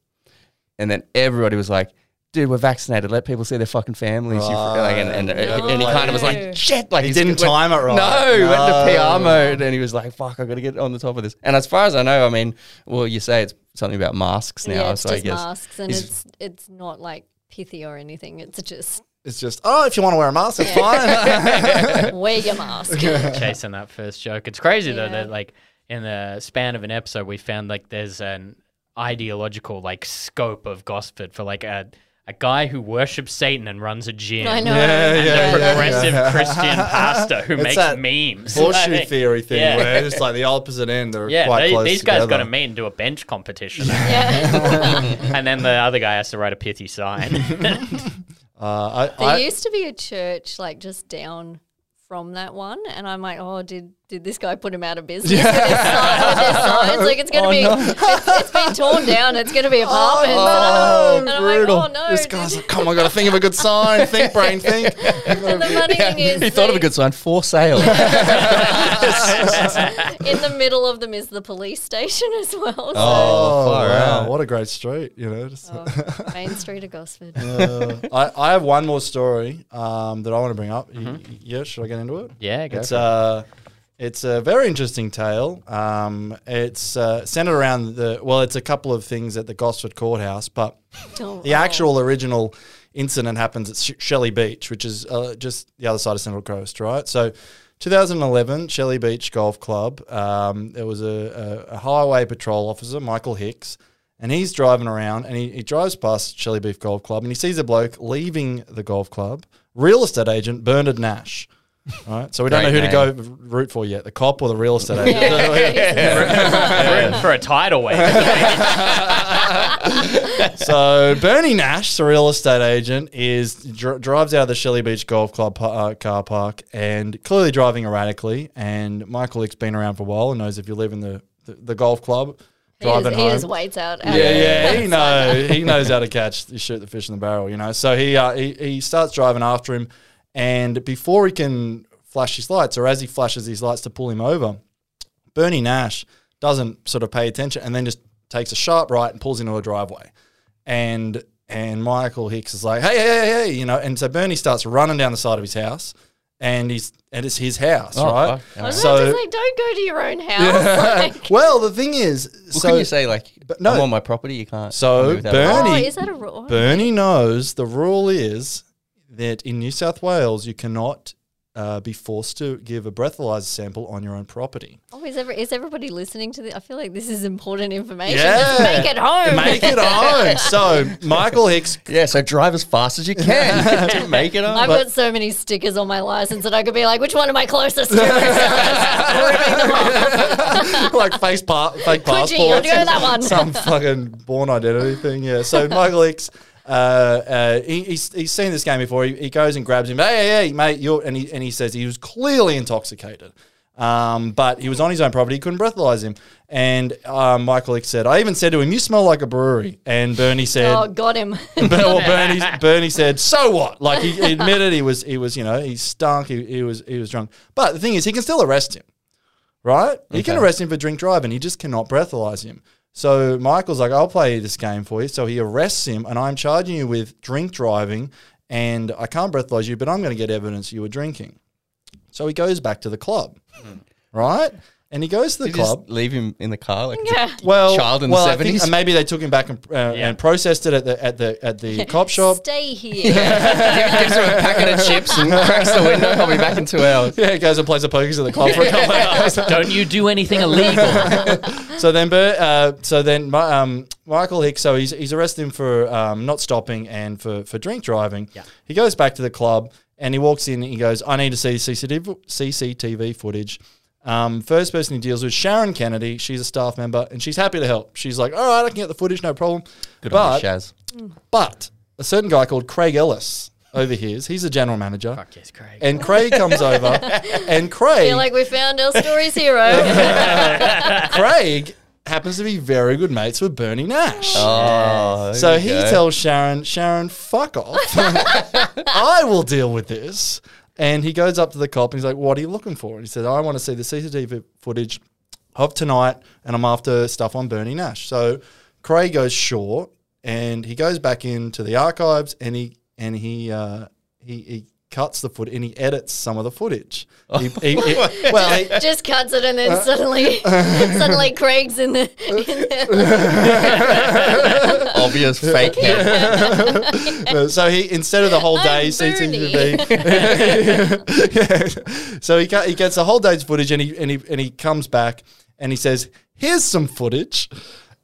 and then everybody was like. Dude, we're vaccinated. Let people see their fucking families. You fr-" like, and, and, and he kind of was like, "Shit!" Like He he's- didn't went- time it right. No, he went No. into PR mode, and he was like, "Fuck, I got to get on the top of this." And as far as I know, I mean, well, you say it's something about masks now, yeah, it's so just I guess masks, and he's- it's it's not like pithy or anything. It's just It's just, oh, if you want to wear a mask, it's fine. wear your mask. chasing that first joke. It's crazy though Yeah. that like in the span of an episode we found like there's an ideological like scope of Gosford for like a a guy who worships Satan and runs a gym. I know. Yeah, And yeah, a yeah. progressive Christian pastor who It's makes that memes. Horseshoe theory thing Yeah. where it's like the opposite end. They're Yeah, quite they- close these guys got together. to meet and do a bench competition. Yeah. and then the other guy has to write a pithy sign. Uh, I, There I, used to be a church like just down from that one, and I'm like, oh, did did this guy put him out of business yeah. with, his sign, signs? Like it's gonna Oh, be, no. it's, it's been torn down. It's gonna be apartments. Oh, and I'm brutal. like, oh no. this guy's like, come on, I got to think of a good sign. Think, brain, think. and the funny thing is, he thought of a good sign for sale. in the middle of them is the police station as well. So Oh, far wow. out. What a great street, you know. Just, oh, Main Street of Gosford. uh, I, I have one more story um, that I want to bring up. Y- y- yeah, should I get into it? yeah, go It's for it. uh, it's a very interesting tale. Um, it's uh, centered around the well, it's a couple of things at the Gosford courthouse, but Oh, the oh. actual original incident happens at Sh- Shelley Beach, which is uh, just the other side of Central Coast, right? So, 2011, Shelley Beach Golf Club. Um, there was a, a, a highway patrol officer, Michael Hicks, and he's driving around and he, he drives past Shelley Beach Golf Club and he sees a bloke leaving the golf club, real estate agent Bernard Nash. Right, so we don't know who Great to go root for yet, the cop or the real estate agent. Yeah. Rooting for a tidal wave. so Bernie Nash, the real estate agent, is dr- drives out of the Shelley Beach Golf Club pa- uh, car park and clearly driving erratically. And Michael Hick's been around for a while and knows if you live in the, the, the golf club, He just, driving he home. just waits out. yeah, yeah, he knows he knows how to catch you shoot the fish in the barrel, you know. So he uh, he he starts driving after him, and before he can flash his lights, or as he flashes his lights to pull him over, Bernie Nash doesn't sort of pay attention and then just takes a sharp right and pulls into a driveway, and and Michael Hicks is like, hey, hey, hey, hey, you know, and so Bernie starts running down the side of his house, and he's and it's his house, Oh, right? fuck. I So- about to say, don't go to your own house. Like, well, the thing is, Well, so couldn't you say like, but no. I'm on my property, you can't. So, Bernie- oh, is that a rule? Bernie knows the rule is that in New South Wales you cannot uh, be forced to give a breathalyzer sample on your own property. Oh, is, every, is everybody listening to this? I feel like this is important information. Yeah. Make it home. Make it home. So Michael Hicks. Yeah, so drive as fast as you can to make it home. I've on. got so many stickers on my license that I could be like, which one am I closest to? Ripping them off. like face pa- fake Could you? I'll passports. go that one. Some fucking Bourne Identity thing. Yeah. So Michael Hicks, uh, uh, he, he's, he's seen this game before. He, he goes and grabs him. Hey, hey, hey, mate! You're, and he and he says he was clearly intoxicated. Um, but he was on his own property. He couldn't breathalyze him. And uh, Michael Hicks said, I even said to him, "You smell like a brewery." And Bernie said, Oh, got him. well, Bernie, Bernie said, "So what?" Like he, he admitted he was, he was, you know, he stunk. He, he was, he was drunk. But the thing is, he can still arrest him, right? He can arrest him for drink driving. He just cannot breathalyze him. So Michael's like, "I'll play this game for you." So he arrests him, and I'm charging you with drink driving, and I can't breathalyze you, but I'm going to get evidence you were drinking. So he goes back to the club, hmm. right? And he goes to the Did you club. just leave him in the car? Like, yeah. Well, child in well, the I think- 70s? and maybe they took him back and, uh, Yeah. and processed it at the at the at the cop shop. Stay here. gives him a packet of chips and cracks the window. I'll be back in two hours. Yeah, he goes and plays a pokies at the club for a couple of hours. Don't you do anything illegal. So then, Bert, uh, so then, Mi- um, Michael Hicks. So he's he's arrested him for um, not stopping and for for drink driving. Yeah. He goes back to the club and he walks in. and He goes, "I need to see CCTV CCTV footage." Um, first person he deals with Sharon Kennedy. She's a staff member and she's happy to help. She's like, "All right, I can get the footage, no problem." Good but on you, Shaz. but a certain guy called Craig Ellis overhears. He's a general manager. Fuck yes, Craig. And Craig comes over, and Craig, feel like we found our story's hero. Craig happens to be very good mates with Bernie Nash. Oh, there So he go. tells Sharon, Sharon, fuck off. I will deal with this. And he goes up to the cop and he's like, What are you looking for? And he said, I want to see the CCTV footage of tonight and I'm after stuff on Bernie Nash. So Craig goes, short And he goes back into the archives and he and he uh, he, he cuts the foot and he edits some of the footage. He, he- he- well, he, Just cuts it and Uh, then suddenly, suddenly Craig's in the. In the obvious fake head. Uh, so he instead of the whole I'm day CCTV, so he he gets the whole day's footage and he and he and he comes back and he says, "Here's some footage."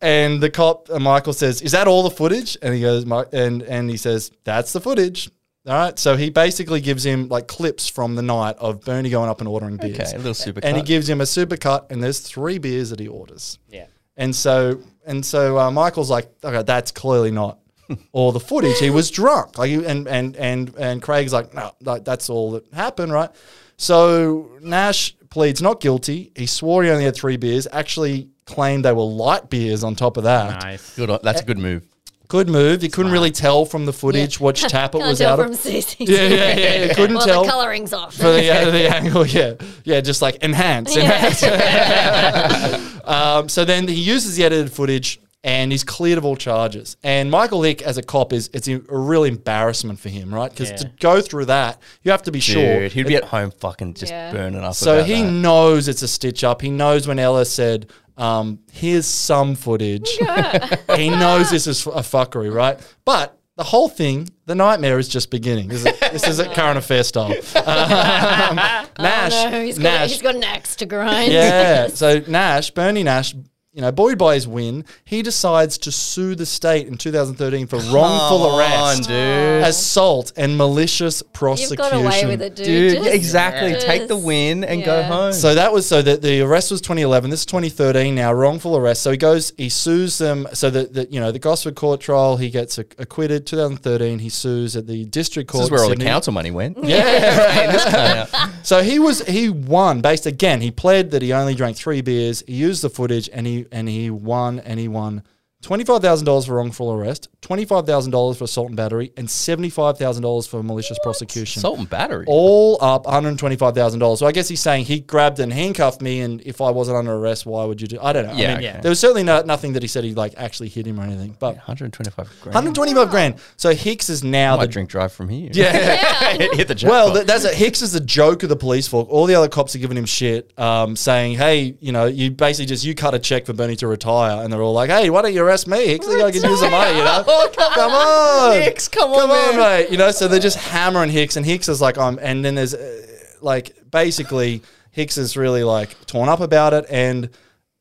And the cop, uh, Michael says, "Is that all the footage?" And he goes, and and he says, "That's the footage." All right. So he basically gives him like clips from the night of Bernie going up and ordering beers. Okay, a little super And he gives him a super cut, and there's three beers that he orders. Yeah. And so and so uh, Michael's like, okay, that's clearly not all the footage. He was drunk. Like, and and and and Craig's like, no, like that's all that happened, right? So Nash pleads not guilty. He swore he only had three beers. Actually claimed they were light beers on top of that. Nice. Good. That's a good move. Good move. You couldn't really tell from the footage which tap it Can't was tell out from of. CCTV. Yeah, yeah, yeah. You couldn't well, tell. the coloring's off. for the, uh, the angle, yeah, yeah, just like enhance, enhance. um, so then he uses the edited footage and he's cleared of all charges. And Michael Hick, as a cop, is it's a real embarrassment for him, right? Because Yeah. to go through that, you have to be sure. Dude, he'd be at home fucking just Yeah. burning up. So about he that. knows it's a stitch up. He knows when Ellis said, um, "Here's some footage." he knows this is a fuckery, right? But the whole thing, the nightmare is just beginning. This is, this is at current affair style. Um, Nash, Oh, no, he's got, Nash, he's got an axe to grind. yeah. So Nash, Bernie Nash, you know, buoyed by his win, he decides to sue the state in 2013 for wrongful Come on, arrest, dude. assault, and malicious prosecution. You've prosecution. got away with it, dude. Dude, Just- exactly. just- Take the win and go home. So that was so that the arrest was 2011. This is 2013 now. Wrongful arrest. So he goes, he sues them. So that the, you know the Gosford court trial, he gets ac- acquitted. 2013, he sues at the district court. this is where all the council money went. Yeah. so he was he won based again. He pled that he only drank three beers. He used the footage and he and he won and he won twenty five thousand dollars for wrongful arrest, twenty five thousand dollars for assault and battery, and seventy five thousand dollars for malicious prosecution. Assault and battery. All up one hundred twenty five thousand dollars. So I guess he's saying he grabbed and handcuffed me, and if I wasn't under arrest, why would you do? I don't know. Yeah, I mean, okay. there was certainly no, nothing that he said he like actually hit him or anything. But 125 grand. 125 grand. So Hicks is now I might the drink drive from here. yeah. Hit the jackpot. Well, th- that's a, Hicks is the joke of the police force. All the other cops are giving him shit, um, saying, "Hey, you know, you basically just you cut a check for Bernie to retire," and they're all like, "Hey, why don't you arrest me, Hicks? I think I can use the money, you know? come on, Hicks, come come on, on, mate. You know." So they're just hammering Hicks, and Hicks is like, "I'm," and then there's uh, like basically Hicks is really like torn up about it, and.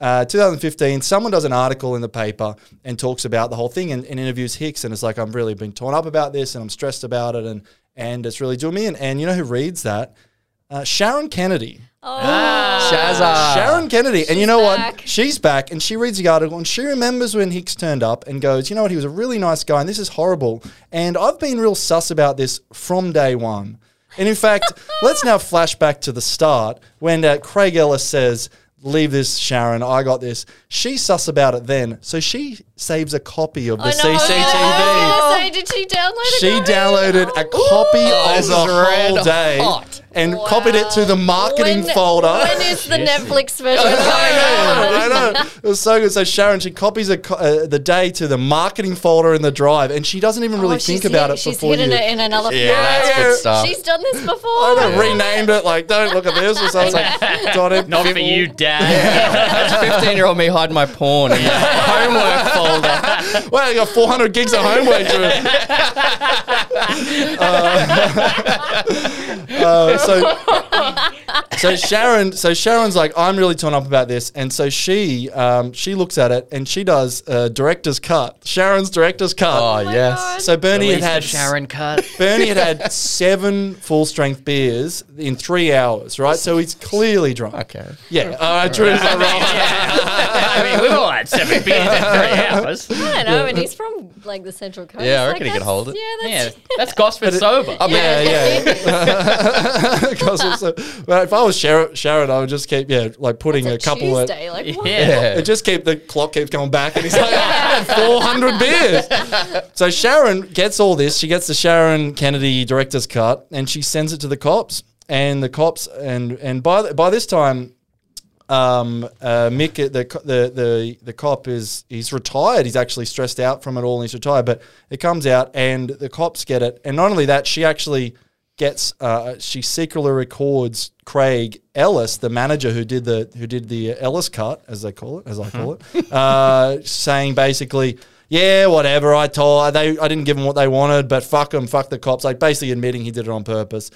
Uh, 2015, someone does an article in the paper and talks about the whole thing and, and interviews Hicks, and it's like I'm really been torn up about this, and I'm stressed about it, and and it's really doing me. And, and you know who reads that? Uh, Sharon Kennedy. Shazza. Sharon Kennedy. and you know back. what? She's back and she reads the article and she remembers when Hicks turned up and goes, you know what? He was a really nice guy and this is horrible. And I've been real sus about this from day one. And in fact, let's now flash back to the start when uh, Craig Ellis says, Leave this, Sharon. I got this. She's sus about it then. So she saves a copy of the I know, I was CCTV. gonna say, did she download it? She downloaded a copy this of the is whole day hot. And copied it to the marketing When- folder. When is the Netflix version? I know, I know. It was so good. So Sharon, she copies a, uh, the day to the marketing folder in the drive, and she doesn't even really Oh, think about hid- it She's before hidden you. it in another Yeah, that's file. good stuff. She's done this before. I don't renamed it like don't look at this or something. Like, got it. Not for you, Dad. That's 15 year old me hiding my porn in my homework folder. Well, you got 400 gigs of homework to it. Uh, uh, so, so Sharon, so Sharon's like, I'm really torn up about this, and so she, um, she looks at it and she does uh, director's cut. Sharon's director's cut. Oh, my yes. God. So Bernie had had Sharon cut. Bernie had had seven full strength beers in three hours, right? So he's clearly drunk. Okay. Yeah, all right, Drew's like, I mean, we've all had seven beers in three hours. I don't know, and he's from like the Central Coast. Yeah, I like, reckon he could hold it. Yeah, Yeah, that's that's Gosford sober. yeah, yeah. 'Cause it's a- well, if I was Sharon, Sharon, I would just keep yeah, like putting It's a couple of. Tuesday, like what? Yeah. It just keep the clock keeps coming back, and he's like, ah, 400 beers. So Sharon gets all this. She gets the Sharon Kennedy director's cut, and she sends it to the cops. And the cops, and and by the, by this time, um, uh, Mick, the, the the the cop is he's retired. He's actually stressed out from it all, and he's retired. But it comes out, and the cops get it. And not only that, she actually gets uh, she secretly records Craig Ellis, the manager who did the who did the Ellis cut, as they call it, as I call it, uh, saying basically. Yeah, whatever. I told they. I didn't give them what they wanted, but fuck them, fuck the cops. Like basically admitting he did it on purpose.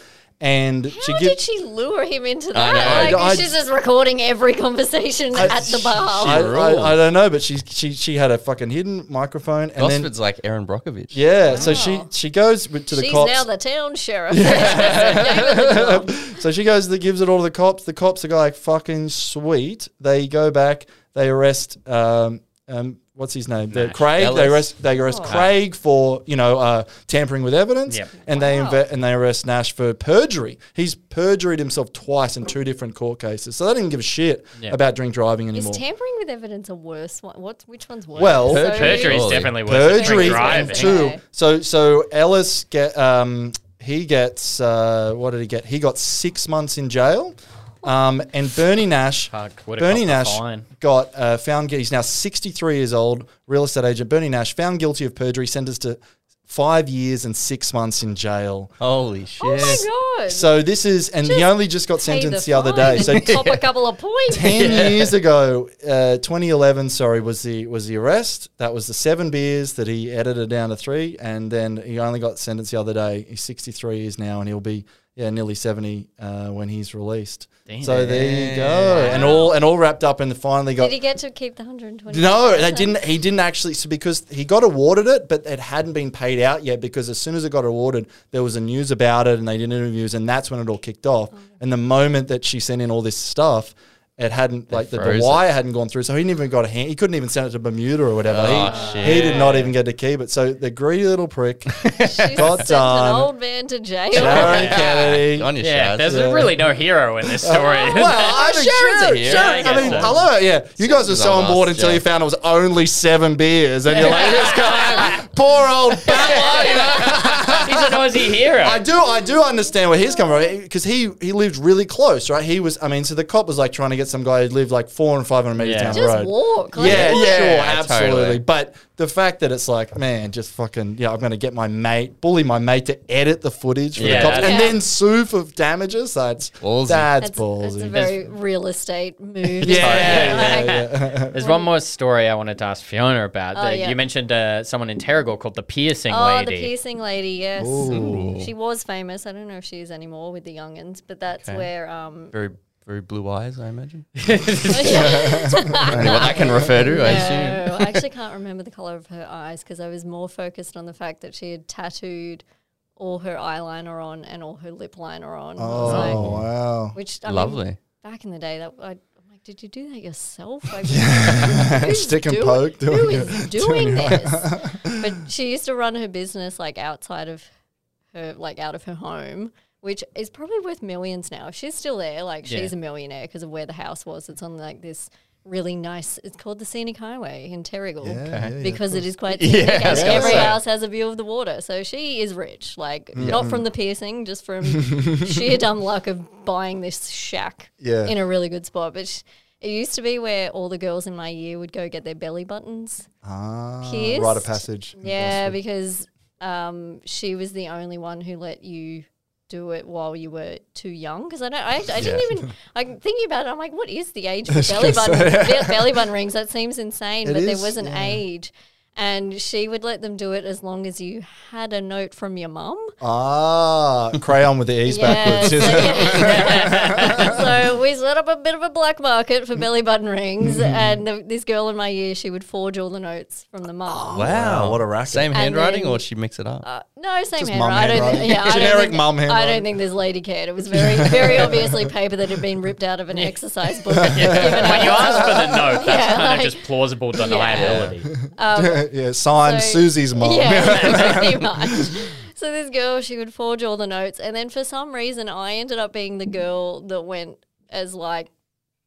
And she How give, did she lure him into I that? know. Like I- she's just recording every conversation at the bar. I, She I, rules. I don't know, but she she she had a fucking hidden microphone, and then Gosford's like Erin Brockovich. yeah, so she she goes with- to the She's cops. now the town sheriff. Gave her the so she goes, that gives it all to the cops. The cops are like fucking sweet. They go back, they arrest um um what's his name? The Nash. Craig. They arrest they arrest Oh. Craig for you know uh, tampering with evidence, Yep. and they Wow. inve- and they arrest Nash for perjury. He's perjuried himself twice in two different court cases, so they didn't give a shit Yeah. about drink driving anymore. Is tampering with evidence a worse one? What? Which one's worse? Well- So- Perjury is definitely worse than perjury drink and driving. two. Okay. So so Ellis get um he gets uh what did he get? He got six months in jail. Um, and Bernie Nash, Fuck, Bernie Nash got uh, found. gui- He's now 63 years old, real estate agent. Bernie Nash found guilty of perjury, sentenced to five years and six months in jail. Holy shit. Oh my god! So this is, and he only just got sentenced the, other day. So and top a couple of points. 10 years ago, uh, 2011, sorry, was the was the arrest. That was the seven beers that he edited down to three, and then he only got sentenced the other day. He's 63 years now, and he'll be yeah nearly 70 uh, when he's released. Damn. So there you go, and all and all wrapped up, and finally got. Did he get to keep the 120? no, they didn't. He didn't actually. So because he got awarded it, but it hadn't been paid out yet. Because as soon as it got awarded, there was a news about it, and they did interviews, and that's when it all kicked off. Oh. And the moment that she sent in all this stuff, it hadn't like the, the froze it. wire hadn't gone through, so he didn't even got a hand. He couldn't even send it to Bermuda or whatever. Oh, he, he did not even get to keep it. So the greedy little prick, She's got done. an old man to jail. Sharon Kennedy. On your Yeah, there's Yeah. really no hero in this uh, story. Well, I mean, Sharon's a Sharon, hero. Sharon, I I mean, guess so. hello, yeah. You guys were so on on board us, until you found it was only seven beers, and you're like, this guy, poor old Bella, you know. He's an Aussie hero. I do, I do understand where he's coming from because he he lived really close, right? He was, I mean, so the cop was like trying to get some guy who lived like four and five hundred meters Yeah. down the Just road. walk. like, Yeah, what? yeah, sure, Yeah, absolutely. totally. But the fact that it's like, man, just fucking, yeah, I'm going to get my mate, bully my mate to edit the footage for Yeah, the cops, and Yeah. then sue for damages. That's Ballsy. that's, That's, ballsy. that's a very real estate move. yeah, Like, yeah, yeah. There's one more story I wanted to ask Fiona about. Oh, that yeah. You mentioned uh, someone in Terrigal called the piercing lady. Oh, lady. the piercing lady, yes. Ooh. She was famous. I don't know if she is anymore with the youngins, but that's Okay. where um Very, very blue eyes, I imagine. yeah. Only what I can refer to, I assume. No, I actually can't remember the color of her eyes because I was more focused on the fact that she had tattooed all her eyeliner on and all her lip liner on. I was Oh like, wow! which I mean, Lovely. back in the day, that I, I'm like, did you do that yourself? Like, who's Stick and doing- poke. Who doing is it. doing this? but she used to run her business like outside of her, like out of her home, which is probably worth millions now. If she's still there, like Yeah. she's a millionaire because of where the house was. It's on like this really nice. It's called the Scenic Highway in Terrigal. Yeah, yeah, yeah, because it is quite Yeah, scenic I and every house has a view of the water. So she is rich, like not from the piercing, just from sheer dumb luck of buying this shack Yeah. in a really good spot. But sh- it used to be where all the girls in my year would go get their belly buttons Ah, pierced. rite of passage. Yeah, because um, she was the only one who let you do it while you were too young. Because I don't, I, I didn't even. I'm thinking about it. I'm like, what is the age for belly button belly button rings? That seems insane, It but there was an yeah. age. And she would let them do it as long as you had a note from your mum. Ah, crayon with the e's backwards. so, yeah. so we set up a bit of a black market for belly button rings, Mm-hmm. and the, this girl in my year, she would forge all the notes from the mum. Wow, what a racket. Same handwriting, then- or she mix it up? Uh, no, same Just handwriting. mum I don't handwriting. yeah, I don't Generic think- mum I don't think this lady cared. It was very, very obviously paper that had been ripped out of an exercise book. and given when you ask for the note, that's Yeah, kind like- of just plausible deniability. yeah, signed So- Susie's mom. Yeah, pretty much. So this girl, she would forge all the notes, and then for some reason, I ended up being the girl that went as like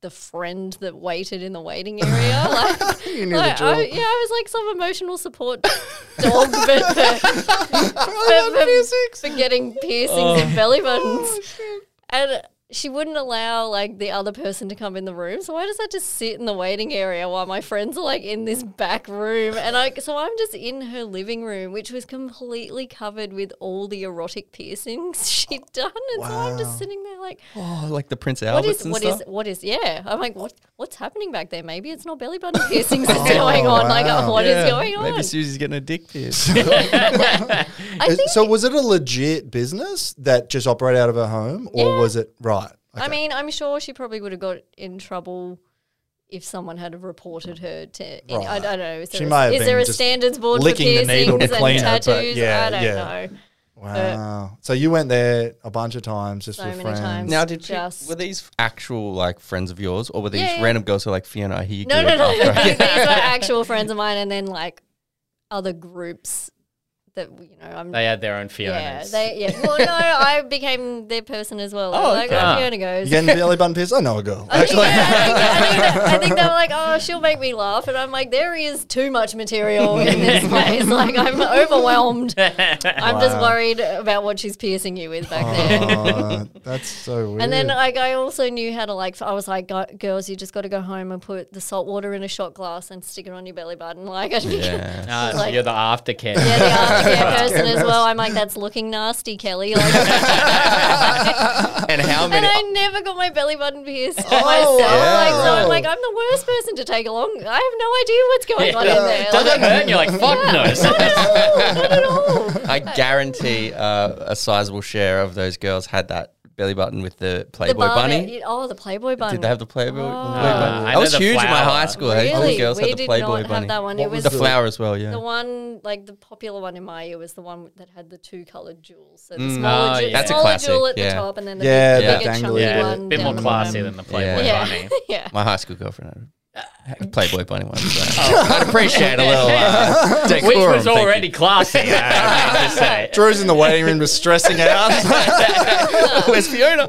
the friend that waited in the waiting area. Like, You knew like, the I, yeah, I was like some emotional support dog, but for, for, oh, for, for getting piercings and oh. belly buttons. Oh, and she wouldn't allow like the other person to come in the room, so why does I just had to sit in the waiting area while my friends are like in this back room, and I so I'm just in her living room, which was completely covered with all the erotic piercings she'd done, and so I'm just sitting there like, Oh, like the Prince what Alberts is and what stuff. is what is yeah? I'm like, what what's happening back there? Maybe it's not belly button piercings that's oh, going on. Like, wow. what is Yeah, going on? Maybe Susie's getting a dick pierced. I think so was it a legit business that just operated out of her home, or Yeah. was it right? I mean, I'm sure she probably would have got in trouble if someone had reported her to. Any, I, I don't know. Is there, She a, have is there a standards board for licking the piercings needle to and clean it, but tattoos? yeah, I don't yeah. know. wow. So you went there a bunch of times just So with many friends. times. now, did you, Just- were these actual like friends of yours, or were these Yeah, yeah. random girls who are like Fiona? I hear you No, good no, no. after- These were actual friends of mine, and then like other groups that you know. I'm They had their own yeah, they yeah. Well, no, I became their person as well. Oh, like okay. oh. Fiona goes. You getting belly button pierced? I know a girl. I think, Actually, yeah, I, think, I, think I think they were like, oh, she'll make me laugh. And I'm like, there is too much material in this place. Like, I'm overwhelmed. I'm just worried about what she's piercing you with back there. Oh, that's so weird. And then, like, I also knew how to, like, I was like, girls, you just got to go home and put the salt water in a shot glass and stick it on your belly button. Like, I yeah. Yeah. Ah, so like- you're the aftercare. the aftercare person as well. I'm like, that's looking nasty, Kelly. Like, and how and? I never got my belly button pierced Oh, myself. Like, so. I'm like, I'm the worst person to take along. I have no idea what's going on in there. Does Like, it hurt? You're like, fuck no. not at all. Not at all. I guarantee uh, a sizable share of those girls had that belly button with the Playboy the bunny. oh, the Playboy bunny. Did they have the Playboy? Oh. Playboy bunny? I That was the huge in my high school. All Really? the girls we had the did Playboy not have that one. What It was was The flower as well, yeah. The one, like the popular one in my year, was the one that had the two coloured jewels. So the Mm. smaller, Oh, ju- yeah. That's a smaller classic, jewel at yeah. the top, and then the Yeah, big, the bigger dangly chunky Yeah, one. a bit more classy than the Playboy bunny. yeah. My high school girlfriend had a Playboy bunny one. So I'd appreciate a little uh, Which was already classy, I have say. Drew's in the waiting room just stressing out. Where's Fiona?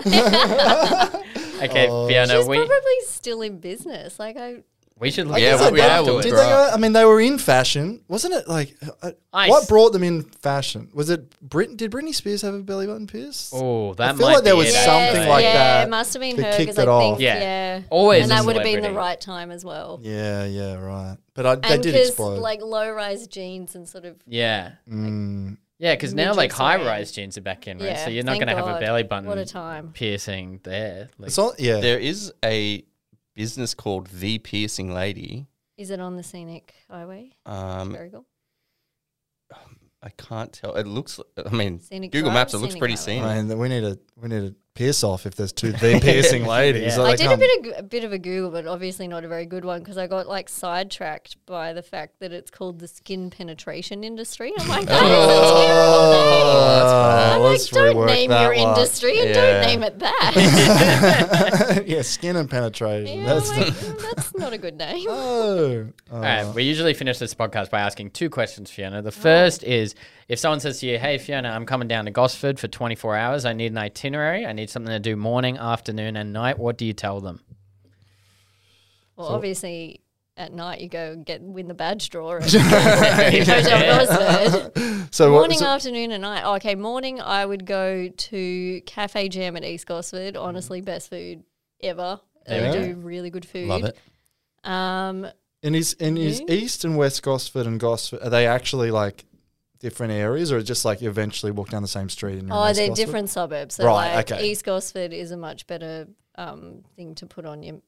Okay, Oh. Fiona, She's we, probably still in business. Like I, we should look Yeah, we- up we- yeah, afterwards. Did Right. they go? I mean, they were in fashion, wasn't it? Like, uh, Ice. what brought them in fashion? Was it Brit? Did Britney Spears have a belly button pierce? Oh, that feel might like there be was it, something actually. like yeah, that it must have been that her kicked because I it think off. Yeah. yeah, Always and a that would have been the celebrity. right time as well. Yeah, yeah, right. But I, they and did because explode. like low rise jeans and sort of Yeah. Mm. Yeah, because now like Midriffs high around. rise jeans are back in, right? Yeah, so you're not thank going to have a God. belly button what a time. piercing there. Like, It's all, yeah. There is a business called The Piercing Lady. Is it on the scenic highway? Um, Very cool. I can't tell. It looks. I mean, Scenic Google Drive, Maps. It looks Scenic pretty Highway. scenic. I mean, we need a we need a pierce off if there's two the piercing ladies. Yeah. So I they did a bit of g- a bit of a Google, but obviously not a very good one because I got like sidetracked by the fact that it's called the skin penetration industry. I'm like, that is a terrible name. Oh, I'm like, let's don't name your one. industry and Yeah. don't name it that. yeah, skin and penetration. yeah, That's like, the, "Mm, that's not a good name. oh. All right, we usually finish this podcast by asking two questions, Fiona. The first is if someone says to you, "Hey, Fiona, I'm coming down to Gosford for 24 hours. I need an itinerary. I need something to do morning, afternoon, and night." What do you tell them? Well, obviously, at night you go get win the badge draw. at Hotel Gosford. So what- Morning, so- afternoon, and night. Oh, okay, morning I would go to Cafe Jam at East Gosford. Honestly, best food ever. They Yeah. do really good food. Love it. Um, And is and is East and West Gosford and Gosford are they actually like different areas, or just like eventually walk down the same street? And oh, they're Gosford? different suburbs. So Right, like okay. East Gosford is a much better um, thing to put on your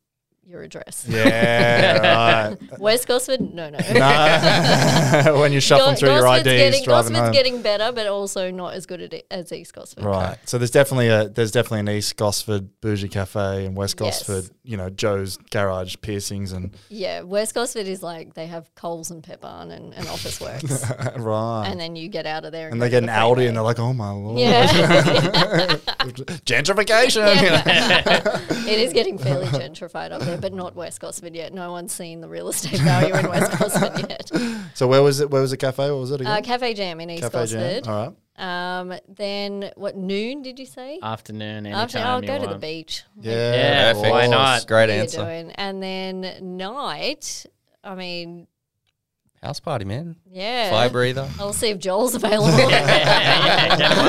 your address. Yeah, right. West Gosford, no, no. no. when you're shuffling Go- through your Gosford's IDs getting, driving Gosford's home. getting better, but also not as good at it as East Gosford. Right. So there's definitely a there's definitely an East Gosford bougie cafe and West Yes. Gosford, you know, Joe's garage piercings and Yeah, West Gosford is like they have Coles and Petbarn and, and Office Works. right. and then you get out of there and, and they get an Audi freeway. and they're like, oh my lord, Yeah. gentrification. you know. it is getting fairly gentrified up there, but not West Gosford yet. No one's seen the real estate value in West Gosford yet. So where was it? Where was the cafe? What was it again? Uh, Cafe Jam in East Cafe Jam. Gosford. All right. Um, then what noon did you say? Afternoon, anytime After I'll you go to the beach. Yeah, Yeah, of why course. not? Great What answer. And then night. I mean, House party, man. yeah. Fire breather. I'll see if Joel's available. Yeah, get 'em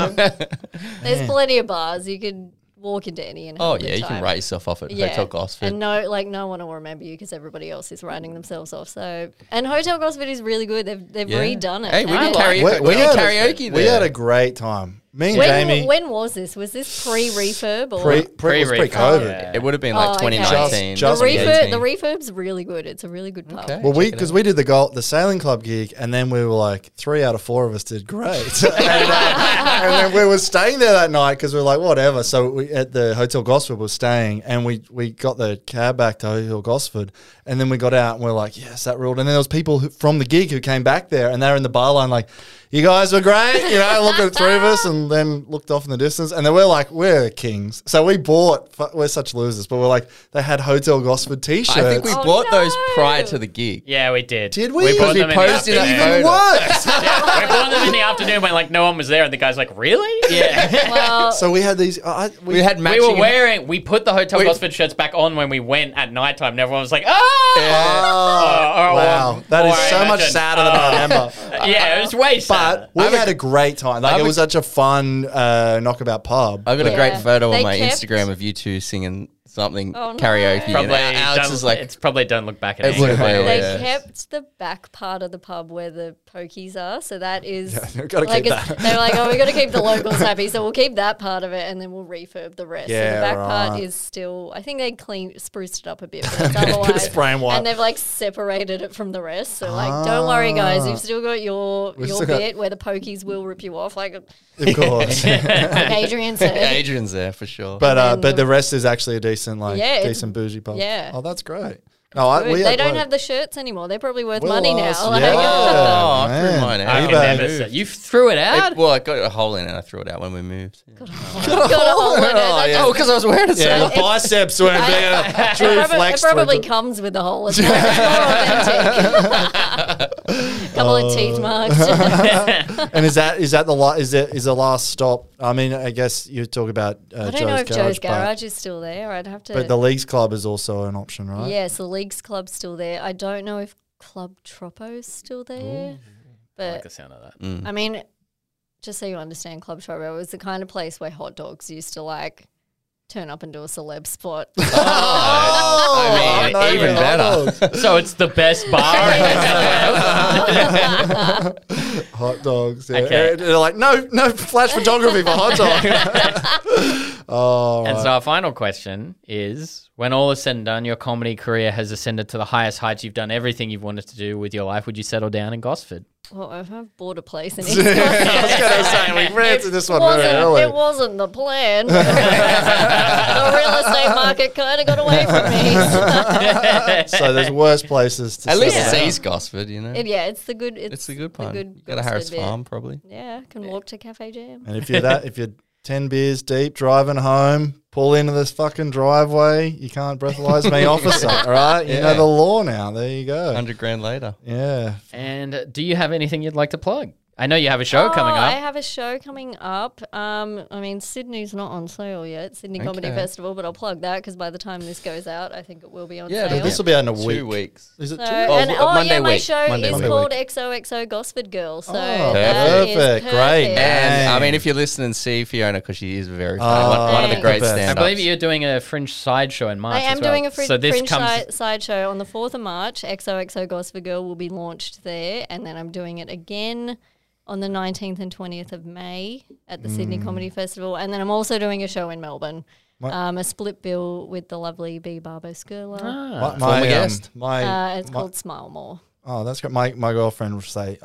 up. There's plenty of bars you could walk into any and Oh yeah, you can write yourself off at Yeah. Hotel Gosford. And no, like no one will remember you because everybody else is writing themselves off. So, and Hotel Gosford is really good. They've they've Yeah. redone it. Hey, we did karaoke. We- We, we did had a- karaoke We had a great time. Me and When, Jamie. when was this? Was this pre refurb or pre, pre, it Pre-refurb. pre-COVID. Yeah. It would have been Oh, like okay. 2019. Just- the just- refurb? The refurb's really good. It's a really good pub. Okay. Well, we because we did the goal, the sailing club gig, and then we were like three out of four of us did great, and, uh, and then we were staying there that night because we were like whatever. So we at the hotel Gosford was staying, and we we got the cab back to Hotel Gosford, and then we got out and we are like yes that ruled. And then there was people who, from the gig who came back there, and they were in the bar line like. You guys were great, you know. Look at the three of us, and then looked off in the distance, and then we're like, we're kings. So we bought, we're such losers, but we're like, they had Hotel Gosford T-shirts. I think we Oh, bought those prior to the gig. Yeah, we did. Did we? We Because bought we them in the posed in afternoon. even worse. Yeah, we bought them in the afternoon when like no one was there, and the guy's like, "Really?" Yeah. Well, So we had these. I, we, We had we matching. were wearing. We put the Hotel We- Gosford shirts back on when we went at nighttime, and everyone was like, "Ah!" Oh, Or- or- wow, that is or I so much imagine- sadder than I remember. yeah, it was way sad. But we had a great time. Like I've it a- was such a fun uh, knockabout pub. I've got a Yeah. great photo They on my kept- Instagram of you two singing something Oh, no. karaoke. probably Alex don't, is like, it's probably don't look back at it. like- anyway. they yeah. kept the back part of the pub where the pokies are, so that is Yeah, gotta like keep that. they're like, oh, we got to keep the locals happy, so we'll keep that part of it, and then we'll refurb the rest. so Yeah, the back part is still, I think they clean spruced it up a bit, but it's otherwise, spray and and they've like separated it from the rest. So like, don't worry, guys, you've still got your We've your bit where the pokies will rip you off, like, of course. like Adrian said. Adrian's there for sure. but uh, but the- the rest is actually a decent like Yeah, decent bougie pub. yeah. Oh, that's great. No, I, we they had, don't like- have the shirts anymore. They're probably worth Will money us- now. Like, yeah. oh, I man. threw mine I out. can never say. You threw it out. It- well, I got a hole in it I threw it out when we moved. got a hole in it. That yeah. Oh, because I was wearing it. so Yeah, long. the biceps weren't there. Uh, true it, prob- it probably comes with a hole. It's more, it's more authentic. Couple of teeth marks. and is that is that the la- is it is the last stop? I mean, I guess you talk about uh, I don't Joe's know if garage, Joe's Garage is still there. I'd have to. But the Leagues Club is also an option, right? yes, the Leagues Club's still there. I don't know if Club Tropo's still there. I like the sound of that. Mm. I mean, just so you understand, Club Tropo was the kind of place where hot dogs used to like turn up and do a celeb spot. Oh, I mean, Oh, I even better. So it's the best bar. hot dogs. Yeah. Okay. They're like, no, no flash photography for hot dog. Oh, and right. so our final question is: When all is said and done, your comedy career has ascended to the highest heights. You've done everything you've wanted to do with your life. Would you settle down in Gosford? well, I've bought a place in I was going to say, we ran to this one very early. it wasn't the plan. the real estate market kind of got away from me. so there's worse places to At least it's down. East Gosford, you know. It- yeah, it's the good. It's, it's the good the part. good You got a Harris bit. Farm, probably. Yeah, can walk to Cafe Jam. And if you're that, if you're ten beers deep driving home, pull into this fucking driveway. You can't breathalyze me, officer. All right, you know the law now. There you go. Hundred grand later. Yeah. And uh, do you have anything you'd like to plug? I know you have a show coming Oh, up. I have a show coming up. Um, I mean, Sydney's not on sale yet, Sydney Comedy Okay. Festival, but I'll plug that because by the time this goes out, I think it will be on Yeah, sale. Yeah, this will be out in a week. Two weeks. Is it So, two? and, w- oh Monday yeah, my week. show Monday is week. called XOXO Gosford Girl. So Oh, that is perfect. Great. perfect. And I Dang. mean, if you're listening, see Fiona because she is very Oh, funny. one, one of the thanks. great The best. I stand believe you're doing a fringe sideshow in March. I am as well. doing a fr- so this fringe comes. si- sideshow on the 4th of March. XOXO Gosford Girl will be launched there. And then I'm doing it again on the 19th and 20th of May at the Sydney Comedy Festival. And then I'm also doing a show in Melbourne. Um, a split bill with the lovely B. Barbo Skirla. Ah. My, Former um, guest. my, Uh, it's my- called Smile More. oh, that's great. My my girlfriend will say,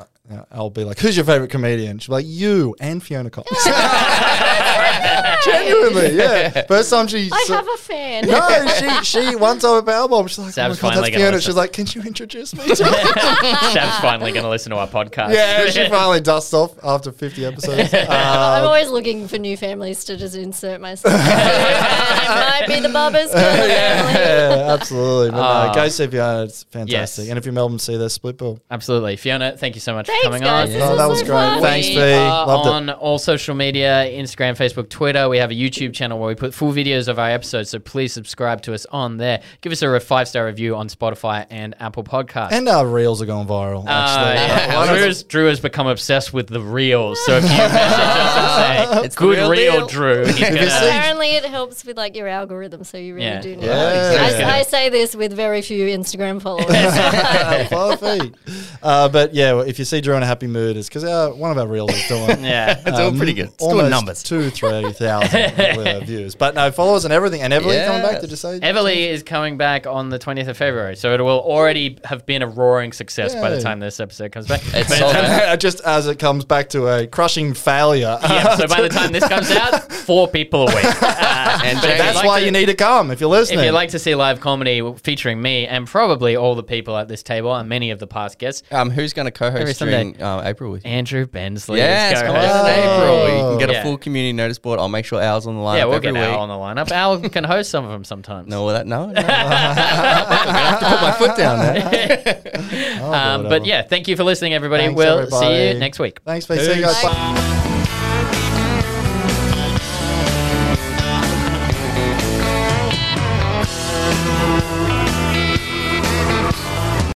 I'll be like, "Who's your favorite comedian?" She'll be like, "You and Fiona Cox." Genuinely, yeah. First time she. I saw- have a fan. no, she she once I went album. She's like, Sab's oh my god, finally that's gonna Fiona. listen. She's like, can you introduce me to her? Shab's finally going to listen to our podcast. yeah, she finally dusts off after 50 episodes. I'm Um, always looking for new families to just insert myself. into, and it might be the Barbo Skirla family. yeah, absolutely. But Ah. no, go see Fiona. It's fantastic. Yes. And if you're Melbourne, see their split bill. Absolutely. Fiona, thank you so much for coming guys. on. This Oh, that was so great. fun. Thanks, we V. are Loved it. on all social media Instagram, Facebook, Twitter. We have a YouTube channel where we put full videos of our episodes, so please subscribe to us on there. Give us a five star review on Spotify and Apple Podcasts. And our reels are going viral. Uh, Actually, yeah. Uh, one Drew, has, Drew has become obsessed with the reels. So if you message us and say, It's good real reel, deal." Drew, gonna, Apparently, it helps with like your algorithm, so you really Yeah. do need Yeah. it. Yeah. I, I say this with very few Instagram followers. Five. Uh, but yeah, if you see Drew in a happy mood, is because one of our reels is doing. yeah. It's doing pretty good. It's doing almost numbers. two, three thousand uh, views. But no, followers and everything. And Everly coming back. Did you say? Everly is coming back on the 20th of February, so it will already have been a roaring success by the Yay. time this episode comes back. It's But- sold out. Just as it comes back to a crushing failure. yeah, so by the time this comes out, four people a week. Uh, And but if James- That's like why to- you need to come if you're listening. If you'd like to see live comedy featuring me and probably all the people at this table and many of the past guests, Um, who's going to Every co-host Sunday. During uh, April with you? Andrew Bensley Yes, come on in April. You can get Yeah. a full community notice board. I'll make sure Al's on the line. Yeah, we'll every get Al week. on the lineup. Al can host some of them sometimes. No, that no. no. I'm gonna have to put my foot down there. Um, but yeah, thank you for listening, everybody. Thanks, we'll see you everybody. next week. Thanks, mate. See you guys. Bye.